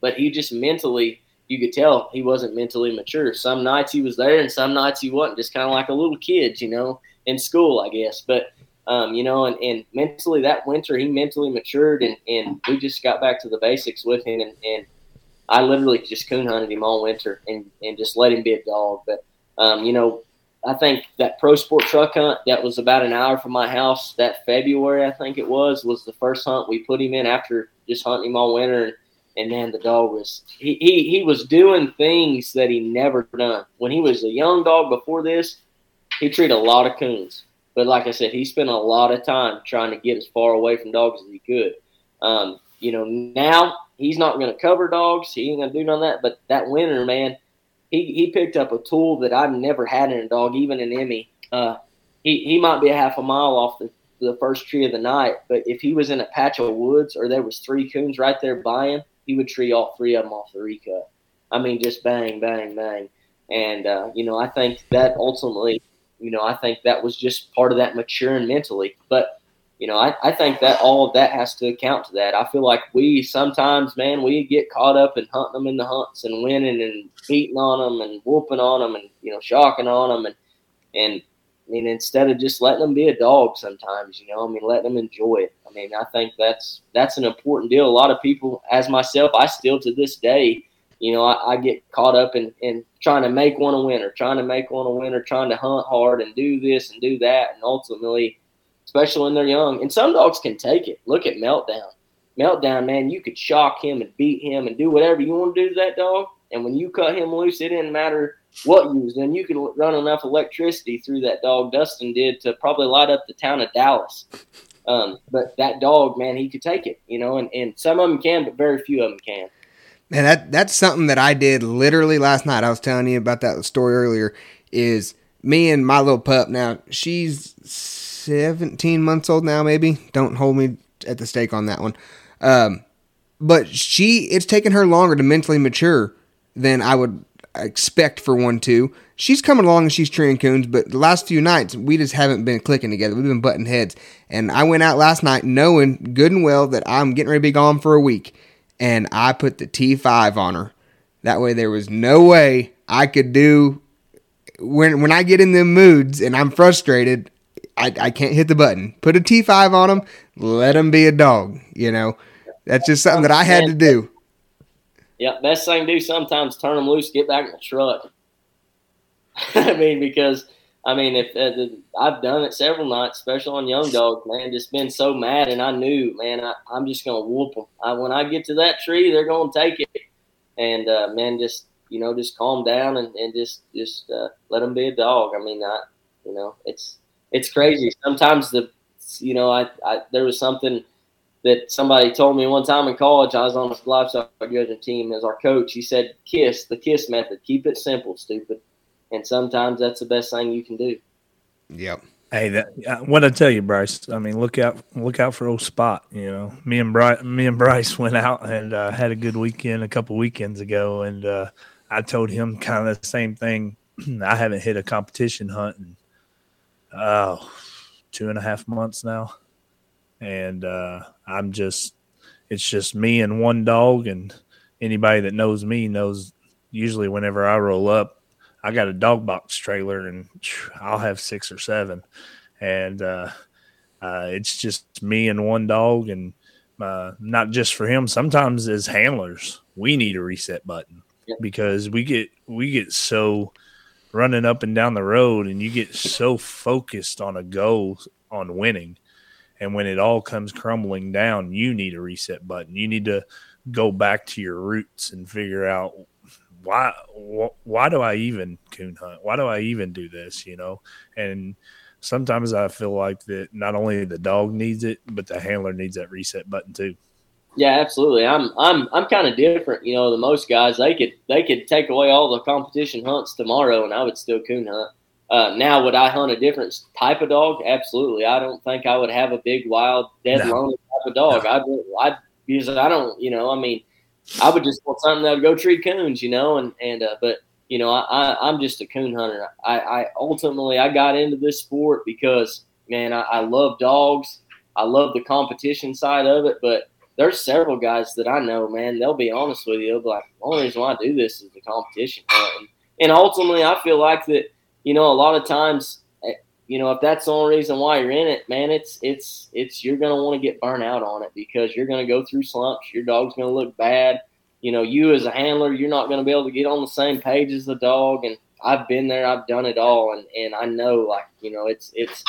but he just mentally, you could tell he wasn't mentally mature. Some nights he was there and some nights he wasn't, just kind of like a little kid, you know, in school, I guess. But, um, you know, and, and mentally that winter, he mentally matured and, and we just got back to the basics with him and, and I literally just coon hunted him all winter and, and just let him be a dog. But, um, you know, I think that pro sport truck hunt that was about an hour from my house that February, I think it was, was the first hunt we put him in after just hunting him all winter. And, and man, the dog was, he, he, he was doing things that he never done. When he was a young dog before this, he treated a lot of coons. But like I said, he spent a lot of time trying to get as far away from dogs as he could. Um, you know, now he's not going to cover dogs. He ain't going to do none of that. But that winter, man, he, he picked up a tool that I've never had in a dog, even in Emmy. Uh, he he might be a half a mile off the the first tree of the night, but if he was in a patch of woods or there was three coons right there by him, he would tree all three of them off the recut. I mean, just bang, bang, bang. And uh, you know, I think that ultimately, you know, I think that was just part of that maturing mentally. But you know, I, I think that all of that has to account to that. I feel like we sometimes, man, we get caught up in hunting them in the hunts and winning and beating on them and whooping on them and you know shocking on them and and I mean instead of just letting them be a dog sometimes, you know, I mean letting them enjoy it. I mean I think that's that's an important deal. A lot of people, as myself, I still to this day, you know, I, I get caught up in in trying to make one a winner, trying to make one a winner, trying to hunt hard and do this and do that, and ultimately especially when they're young. And some dogs can take it. Look at Meltdown. Meltdown, man, you could shock him and beat him and do whatever you want to do to that dog. And when you cut him loose, it didn't matter what you was doing. You could run enough electricity through that dog, Dustin did, to probably light up the town of Dallas. Um, but that dog, man, he could take it, you know, and, and some of them can, but very few of them can. Man, that that's something that I did literally last night. I was telling you about that story earlier. Is me and my little pup now. She's 17 months old now, maybe. Don't hold me at the stake on that one. Um, but she, it's taken her longer to mentally mature than I would expect for one to. She's coming along and she's treeing coons, but the last few nights we just haven't been clicking together. We've been butting heads. And I went out last night knowing good and well that I'm getting ready to be gone for a week. And I put the T5 on her. That way there was no way I could do when when I get in them moods and I'm frustrated, I, I can't hit the button. Put a T5 on him, let him be a dog. You know, that's just something that I had to do. Yeah, best thing to do sometimes turn them loose, get back in the truck. I mean, because I mean, if uh, I've done it several nights, especially on young dogs, man, just been so mad, and I knew, man, I, am just gonna whoop them. I, when I get to that tree, they're gonna take it, and uh, man, just you know, just calm down and, and just just uh, let them be a dog. I mean, I, you know, it's it's crazy. Sometimes the, you know, I, I there was something that somebody told me one time in college. I was on a livestock judging team as our coach. He said, "Kiss the kiss method. Keep it simple, stupid." And sometimes that's the best thing you can do. Yep. Hey, that, what I tell you, Bryce. I mean, look out, look out for old Spot. You know, me and Bryce, me and Bryce went out and uh, had a good weekend a couple weekends ago, and uh, I told him kind of the same thing. I haven't hit a competition hunt in oh, two and a half months now, and uh, I'm just it's just me and one dog, and anybody that knows me knows. Usually, whenever I roll up, I got a dog box trailer, and I'll have six or seven, and uh, uh, it's just me and one dog, and uh, not just for him. Sometimes as handlers, we need a reset button because we get we get so running up and down the road and you get so focused on a goal on winning and when it all comes crumbling down you need a reset button. You need to go back to your roots and figure out why why do i even coon hunt? Why do i even do this you know? And sometimes i feel like that not only the dog needs it but the handler needs that reset button too yeah, absolutely. I'm I'm I'm kind of different, you know. The most guys they could they could take away all the competition hunts tomorrow, and I would still coon hunt. Uh, now, would I hunt a different type of dog? Absolutely. I don't think I would have a big, wild, dead, no. lonely type of dog. No. I'd, I'd use I don't, you know. I mean, I would just want something that would go tree coons, you know. And and uh, but you know, I, I I'm just a coon hunter. I, I ultimately I got into this sport because man, I, I love dogs. I love the competition side of it, but there's several guys that I know, man. They'll be honest with you. They'll be like, the only reason why I do this is the competition. And, and ultimately, I feel like that. You know, a lot of times, eh, you know, if that's the only reason why you're in it, man, it's it's it's you're gonna want to get burnt out on it because you're gonna go through slumps. Your dog's gonna look bad. You know, you as a handler, you're not gonna be able to get on the same page as the dog. And I've been there, I've done it all, and and I know, like, you know, it's it's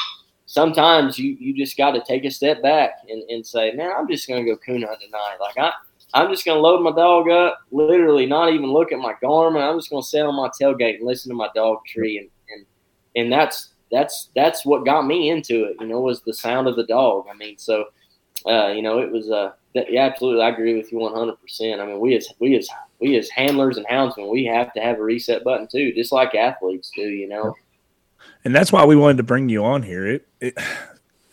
sometimes you you just got to take a step back and, and say, man, I'm just gonna go coon hunt tonight. Like I. I'm just gonna load my dog up, literally not even look at my Garmin. I'm just gonna sit on my tailgate and listen to my dog tree, and and and that's that's that's what got me into it. You know, was the sound of the dog. I mean, so uh, you know, it was uh, yeah, absolutely. I agree with you 100. percent I mean, we as we as we as handlers and houndsmen, we have to have a reset button too, just like athletes do. You know. And that's why we wanted to bring you on here. It, it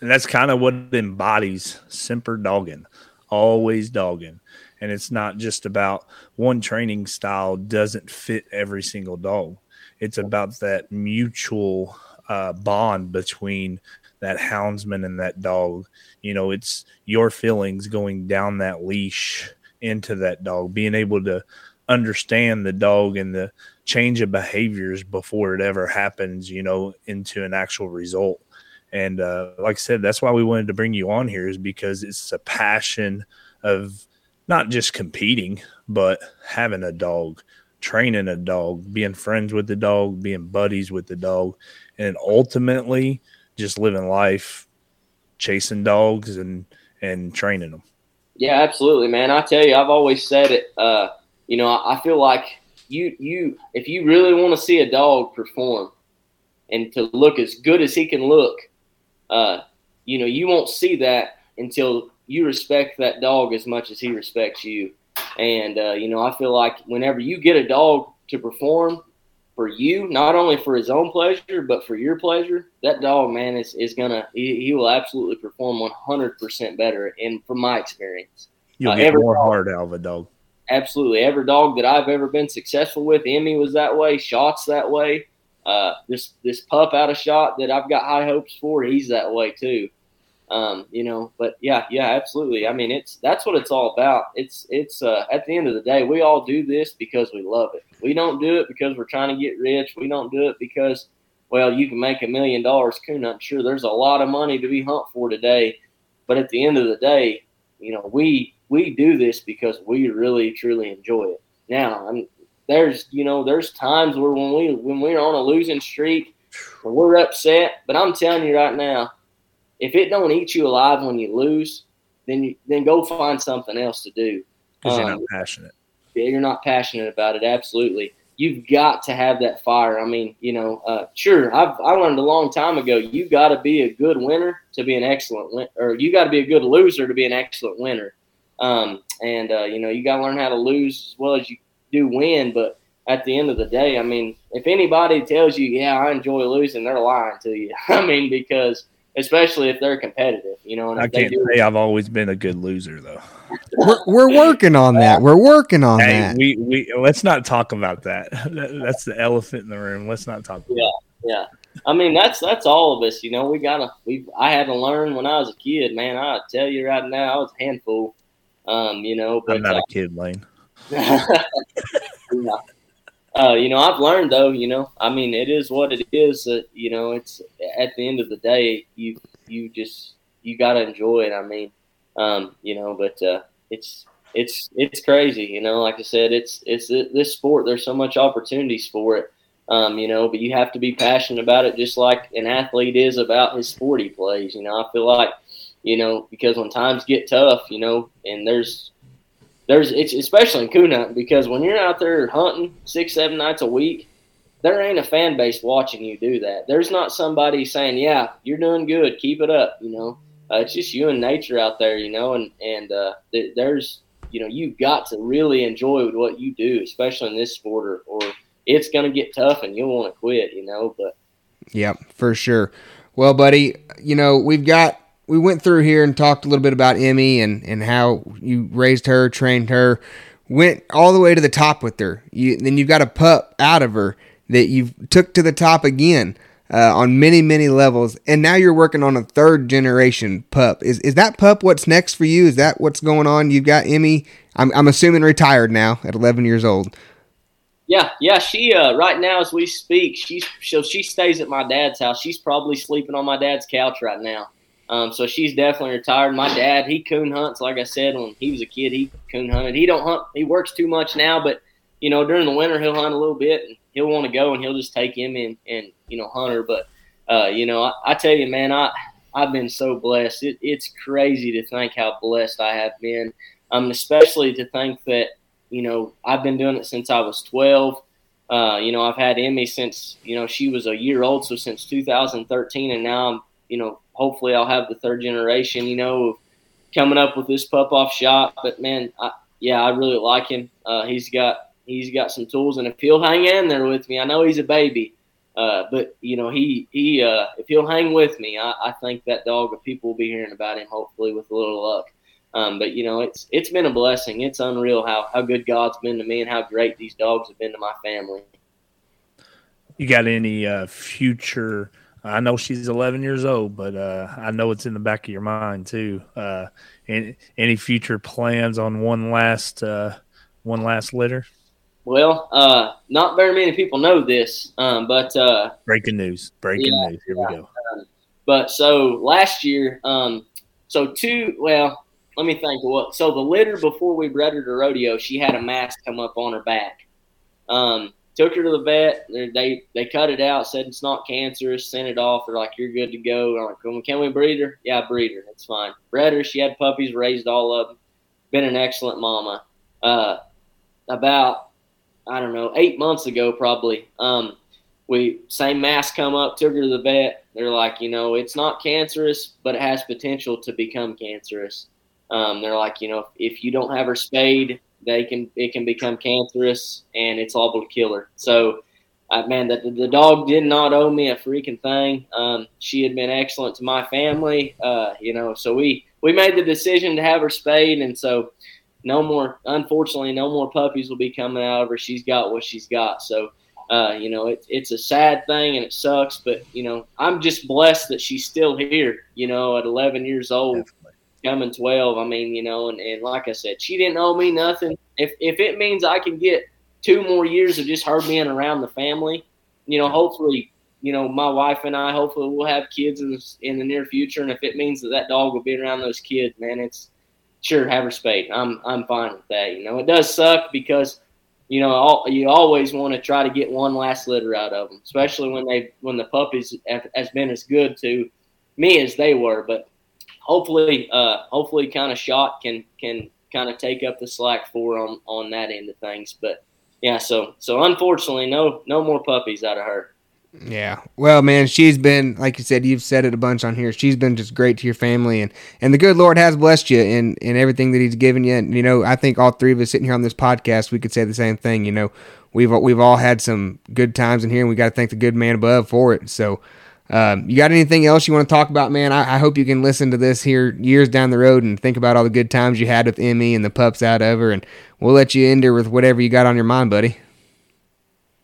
and that's kind of what embodies Semper dogging, always dogging. And it's not just about one training style doesn't fit every single dog. It's about that mutual uh, bond between that houndsman and that dog. You know, it's your feelings going down that leash into that dog, being able to understand the dog and the change of behaviors before it ever happens, you know, into an actual result. And uh, like I said, that's why we wanted to bring you on here is because it's a passion of not just competing, but having a dog, training a dog, being friends with the dog, being buddies with the dog, and ultimately just living life, chasing dogs and and training them. Yeah, absolutely, man. I tell you, I've always said it. Uh, you know, I feel like you you if you really want to see a dog perform and to look as good as he can look, uh, you know, you won't see that until you respect that dog as much as he respects you. And uh, you know, I feel like whenever you get a dog to perform for you, not only for his own pleasure, but for your pleasure, that dog, man, is, is gonna he, he will absolutely perform one hundred percent better. And from my experience, you'll uh, get more dog, hard out of a dog. Absolutely, every dog that I've ever been successful with, Emmy was that way, Shots that way. Uh, this this pup out of shot that I've got high hopes for, he's that way too. Um, you know, but yeah, yeah, absolutely. I mean, it's that's what it's all about. It's it's uh, at the end of the day, we all do this because we love it. We don't do it because we're trying to get rich. We don't do it because, well, you can make a million dollars coon hunting. Sure, there's a lot of money to be hunt for today, but at the end of the day, you know, we we do this because we really truly enjoy it. Now, I'm, there's you know there's times where when we when we're on a losing streak, we're upset. But I'm telling you right now if it don't eat you alive when you lose, then you, then go find something else to do. Because um, you're not passionate. Yeah, you're not passionate about it. Absolutely, you've got to have that fire. I mean, you know, uh, sure. I've I learned a long time ago. You got to be a good winner to be an excellent win, or you got to be a good loser to be an excellent winner. Um, and uh, you know, you got to learn how to lose as well as you do win. But at the end of the day, I mean, if anybody tells you, "Yeah, I enjoy losing," they're lying to you. I mean, because especially if they're competitive. You know, I can't do, say I've always been a good loser though. we're, we're working on that. We're working on hey, that. We we let's not talk about that. That's the elephant in the room. Let's not talk. About. Yeah, yeah. I mean, that's that's all of us. You know, we gotta. We I had to learn when I was a kid, man. I tell you right now, I was a handful. Um, you know, but I'm not uh, a kid, Lane. yeah. Uh, you know, I've learned though. You know, I mean, it is what it is. Uh, you know, it's at the end of the day, you you just you got to enjoy it. I mean, um, you know, but uh, it's it's it's crazy. You know, like I said, it's it's this sport. There's so much opportunities for it. Um, you know, but you have to be passionate about it, just like an athlete is about his sport he plays. You know, I feel like, you know, because when times get tough, you know, and there's there's it's especially in hunting because when you're out there hunting six seven nights a week there ain't a fan base watching you do that. There's not somebody saying yeah you're doing good. Keep it up you know? Uh, it's just you and nature out there you know and and uh, th- there's you know you got to really enjoy what you do especially in this sport or, or it's to get tough and you'll want to quit you know but yeah for sure. Well buddy you know we've got we went through here and talked a little bit about Emmy and, and how you raised her, trained her, went all the way to the top with her. You, then you've got a pup out of her that you took to the top again uh, on many, many levels. And now you're working on a third generation pup. Is, is that pup what's next for you? Is that what's going on? You've got Emmy, I'm, I'm assuming retired now at 11 years old. Yeah, yeah. She uh, right now as we speak, she's so she stays at my dad's house. She's probably sleeping on my dad's couch right now. Um, so she's definitely retired. My dad, he coon hunts. Like I said, when he was a kid, he coon hunted. He don't hunt. He works too much now, but you know, during the winter, he'll hunt a little bit, and he'll want to go, and he'll just take him and and you know, hunt her. But uh, you know, I, I, tell you, man, I I've been so blessed. It, it's crazy to think how blessed I have been. Um, especially to think that you know I've been doing it since I was twelve. Uh, you know, I've had Emmy since you know she was a year old, so since 2013, and now I'm you know hopefully I'll have the third generation, you know, coming up with this pup off shot. But man, I, yeah, I really like him. Uh, he's got he's got some tools, and if he'll hang in there with me, I know he's a baby. uh, but you know, he he uh, if he'll hang with me, I, I think that dog. Of people will be hearing about him. Hopefully, with a little luck. Um, but you know, it's it's been a blessing. It's unreal how how good God's been to me and how great these dogs have been to my family. You got any uh, future? I know she's 11 years old, but uh, I know it's in the back of your mind too. Uh, any, any future plans on one last uh, one last litter? Well, uh, not very many people know this, um, but uh, breaking news! Breaking yeah, news! Here yeah. we go. Um, but so last year, um, so two. Well, let me think. What? So the litter before we bred her to rodeo, she had a mask come up on her back. Um, took her to the vet. They they cut it out. Said it's not cancerous. Sent it off. They're like, you're good to go. I'm like, can we breed her? Yeah, breed her. That's fine. Bred her. She had puppies. Raised all of them. Been an excellent mama. Uh, about I don't know, eight months ago probably. Um, we same mass come up, took her to the vet. They're like, you know, it's not cancerous, but it has potential to become cancerous. Um, they're like, you know, if you don't have her spayed, they can it can become cancerous and it's liable to kill her. So, uh, man, the, the dog did not owe me a freaking thing. Um, she had been excellent to my family, uh, you know. So we we made the decision to have her spayed, and so no more. Unfortunately, no more puppies will be coming out of her. She's got what she's got. So, uh, you know, it, it's a sad thing and it sucks. But you know, I'm just blessed that she's still here. You know, at 11 years old. Coming 12. I mean, you know, and, and like I said, she didn't owe me nothing. If if it means I can get two more years of just her being around the family, you know, hopefully. You know, my wife and I hopefully we'll have kids in the, in the near future, and if it means that that dog will be around those kids, man, it's sure have her spayed. I'm I'm fine with that. You know, it does suck because you know all, you always want to try to get one last litter out of them, especially when they when the puppies have, has been as good to me as they were. But hopefully, uh, hopefully, kind of shot can can kind of take up the slack for on on that end of things. But yeah, so so unfortunately, no no more puppies out of her. Yeah. Well, man, she's been like you said, you've said it a bunch on here. She's been just great to your family and and the good Lord has blessed you in in everything that he's given you. And you know, I think all three of us sitting here on this podcast, we could say the same thing, you know. We've we've all had some good times in here and we got to thank the good man above for it. So, um, you got anything else you want to talk about, man? I, I, hope you can listen to this here years down the road and think about all the good times you had with Emmy and the pups out of her, and we'll let you end her with whatever you got on your mind, buddy.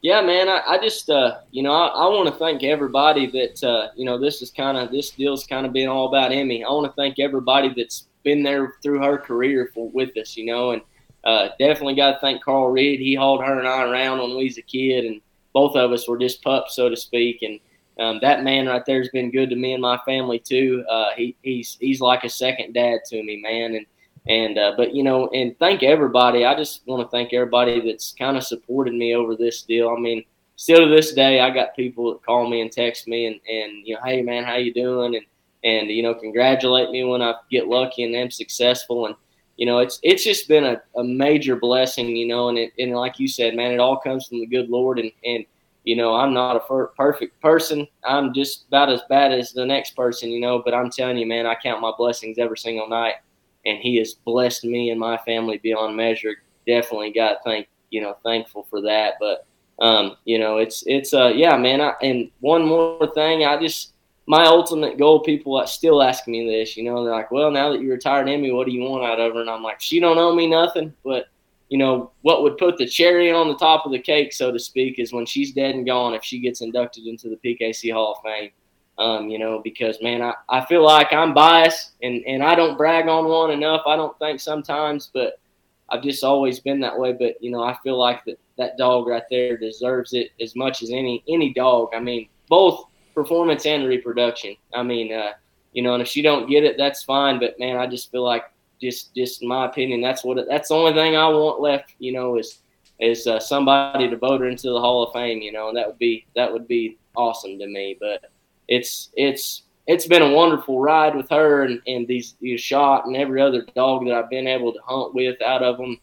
Yeah, man. I, I just, uh, you know, I, I want to thank everybody that, uh, you know, this is kind of this deal's kind of been all about Emmy. I want to thank everybody that's been there through her career for with us, you know, and uh, definitely got to thank Carl Reed. He hauled her and I around when we was a kid, and both of us were just pups, so to speak. And um, that man right there has been good to me and my family too. Uh, he, he's he's like a second dad to me, man. And and uh, but you know, and thank everybody. I just want to thank everybody that's kind of supported me over this deal. I mean, still to this day, I got people that call me and text me and and you know, hey man, how you doing? And and you know, congratulate me when I get lucky and am successful. And you know, it's it's just been a, a major blessing. You know, and it, and like you said, man, it all comes from the good Lord. And and you know, I'm not a perfect person. I'm just about as bad as the next person. You know, but I'm telling you, man, I count my blessings every single night and he has blessed me and my family beyond measure. Definitely got thank you know thankful for that. But um, you know, it's it's uh yeah, man. I, and one more thing, I just my ultimate goal. People still ask me this. You know, they're like, "Well, now that you're retired, Emmy, what do you want out of her?" And I'm like, "She don't owe me nothing, but." You know what would put the cherry on the top of the cake, so to speak, is when she's dead and gone. If she gets inducted into the PKC Hall of Fame, um, you know, because man, I, I feel like I'm biased and, and I don't brag on one enough. I don't think sometimes, but I've just always been that way. But you know, I feel like that that dog right there deserves it as much as any any dog. I mean, both performance and reproduction. I mean, uh, you know, and if she don't get it, that's fine. But man, I just feel like just just my opinion, that's what that's the only thing I want left. You know, is is uh, somebody to vote her into the Hall of Fame. You know, and that would be that would be awesome to me. But it's it's it's been a wonderful ride with her and, and these, these shot and every other dog that I've been able to hunt with out of them.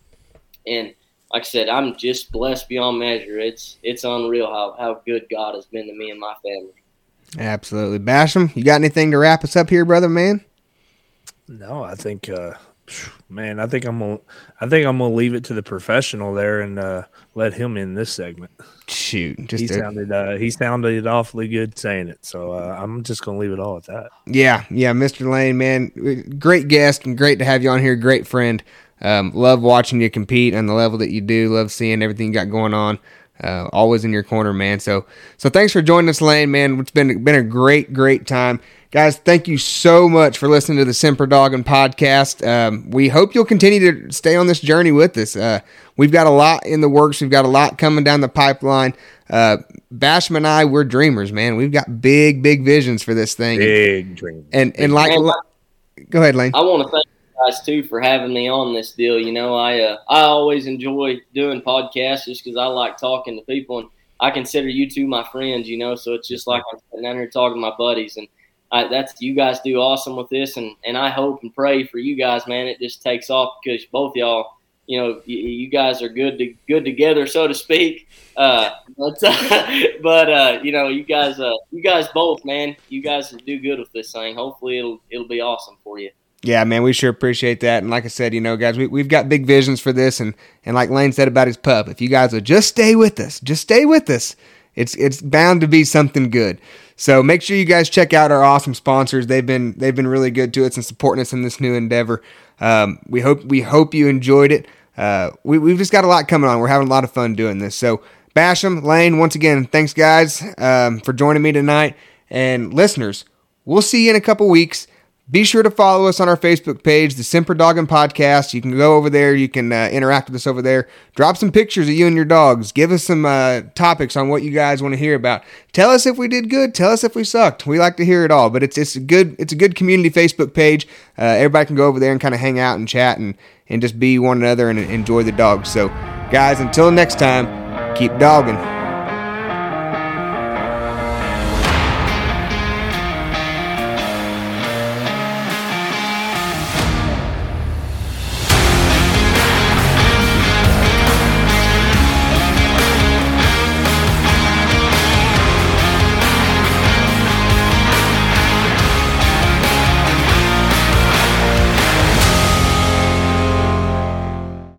And like I said, I'm just blessed beyond measure. It's it's unreal how, how good God has been to me and my family. Absolutely. Basham, you got anything to wrap us up here, brother man? No, I think uh, Man, I think I'm gonna I think I'm gonna leave it to the professional there and uh, let him in this segment. Shoot, just He sounded uh, he sounded awfully good saying it, so uh, I'm just gonna leave it all at that. Yeah, yeah, Mr. Lane, man, great guest and great to have you on here. Great friend. Um, love watching you compete on the level that you do. Love seeing everything you got going on. Uh, always in your corner, man. So, so thanks for joining us, Lane, man. It's been been a great, great time, guys. Thank you so much for listening to the Semper Doggin podcast. Um, we hope you'll continue to stay on this journey with us. Uh, we've got a lot in the works. We've got a lot coming down the pipeline. Uh, Basham and I, we're dreamers, man. We've got big, big visions for this thing. Big dream. And and like, Man, go ahead, Lane. I want to thank you guys too for having me on this deal. You know, I uh, I always enjoy doing podcasts just because I like talking to people, and I consider you two my friends. You know, so it's just like I'm sitting down here talking to my buddies, and I, that's you guys do awesome with this, and and I hope and pray for you guys, man. It just takes off because both y'all. You know, you, you guys are good to good together, so to speak. Uh, but but uh, you know, you guys, uh, you guys both, man, you guys do good with this thing. Hopefully, it'll it'll be awesome for you. Yeah, man, we sure appreciate that. And like I said, you know, guys, we, we've got big visions for this. And, and like Lane said about his pup, if you guys will just stay with us, just stay with us, it's it's bound to be something good. So make sure you guys check out our awesome sponsors. They've been they've been really good to us and supporting us in this new endeavor. Um, we hope we hope you enjoyed it. Uh, we, we've just got a lot coming on. We're having a lot of fun doing this. So Basham, Lane, once again, thanks guys um, for joining me tonight. And listeners, we'll see you in a couple weeks. Be sure to follow us on our Facebook page, the Semper Doggin Podcast. You can go over there. You can uh, interact with us over there. Drop some pictures of you and your dogs. Give us some uh, topics on what you guys want to hear about. Tell us if we did good. Tell us if we sucked. We like to hear it all. But it's it's a good it's a good community Facebook page. Uh, everybody can go over there and kind of hang out and chat and and just be one another and enjoy the dogs. So, guys, until next time, keep dogging.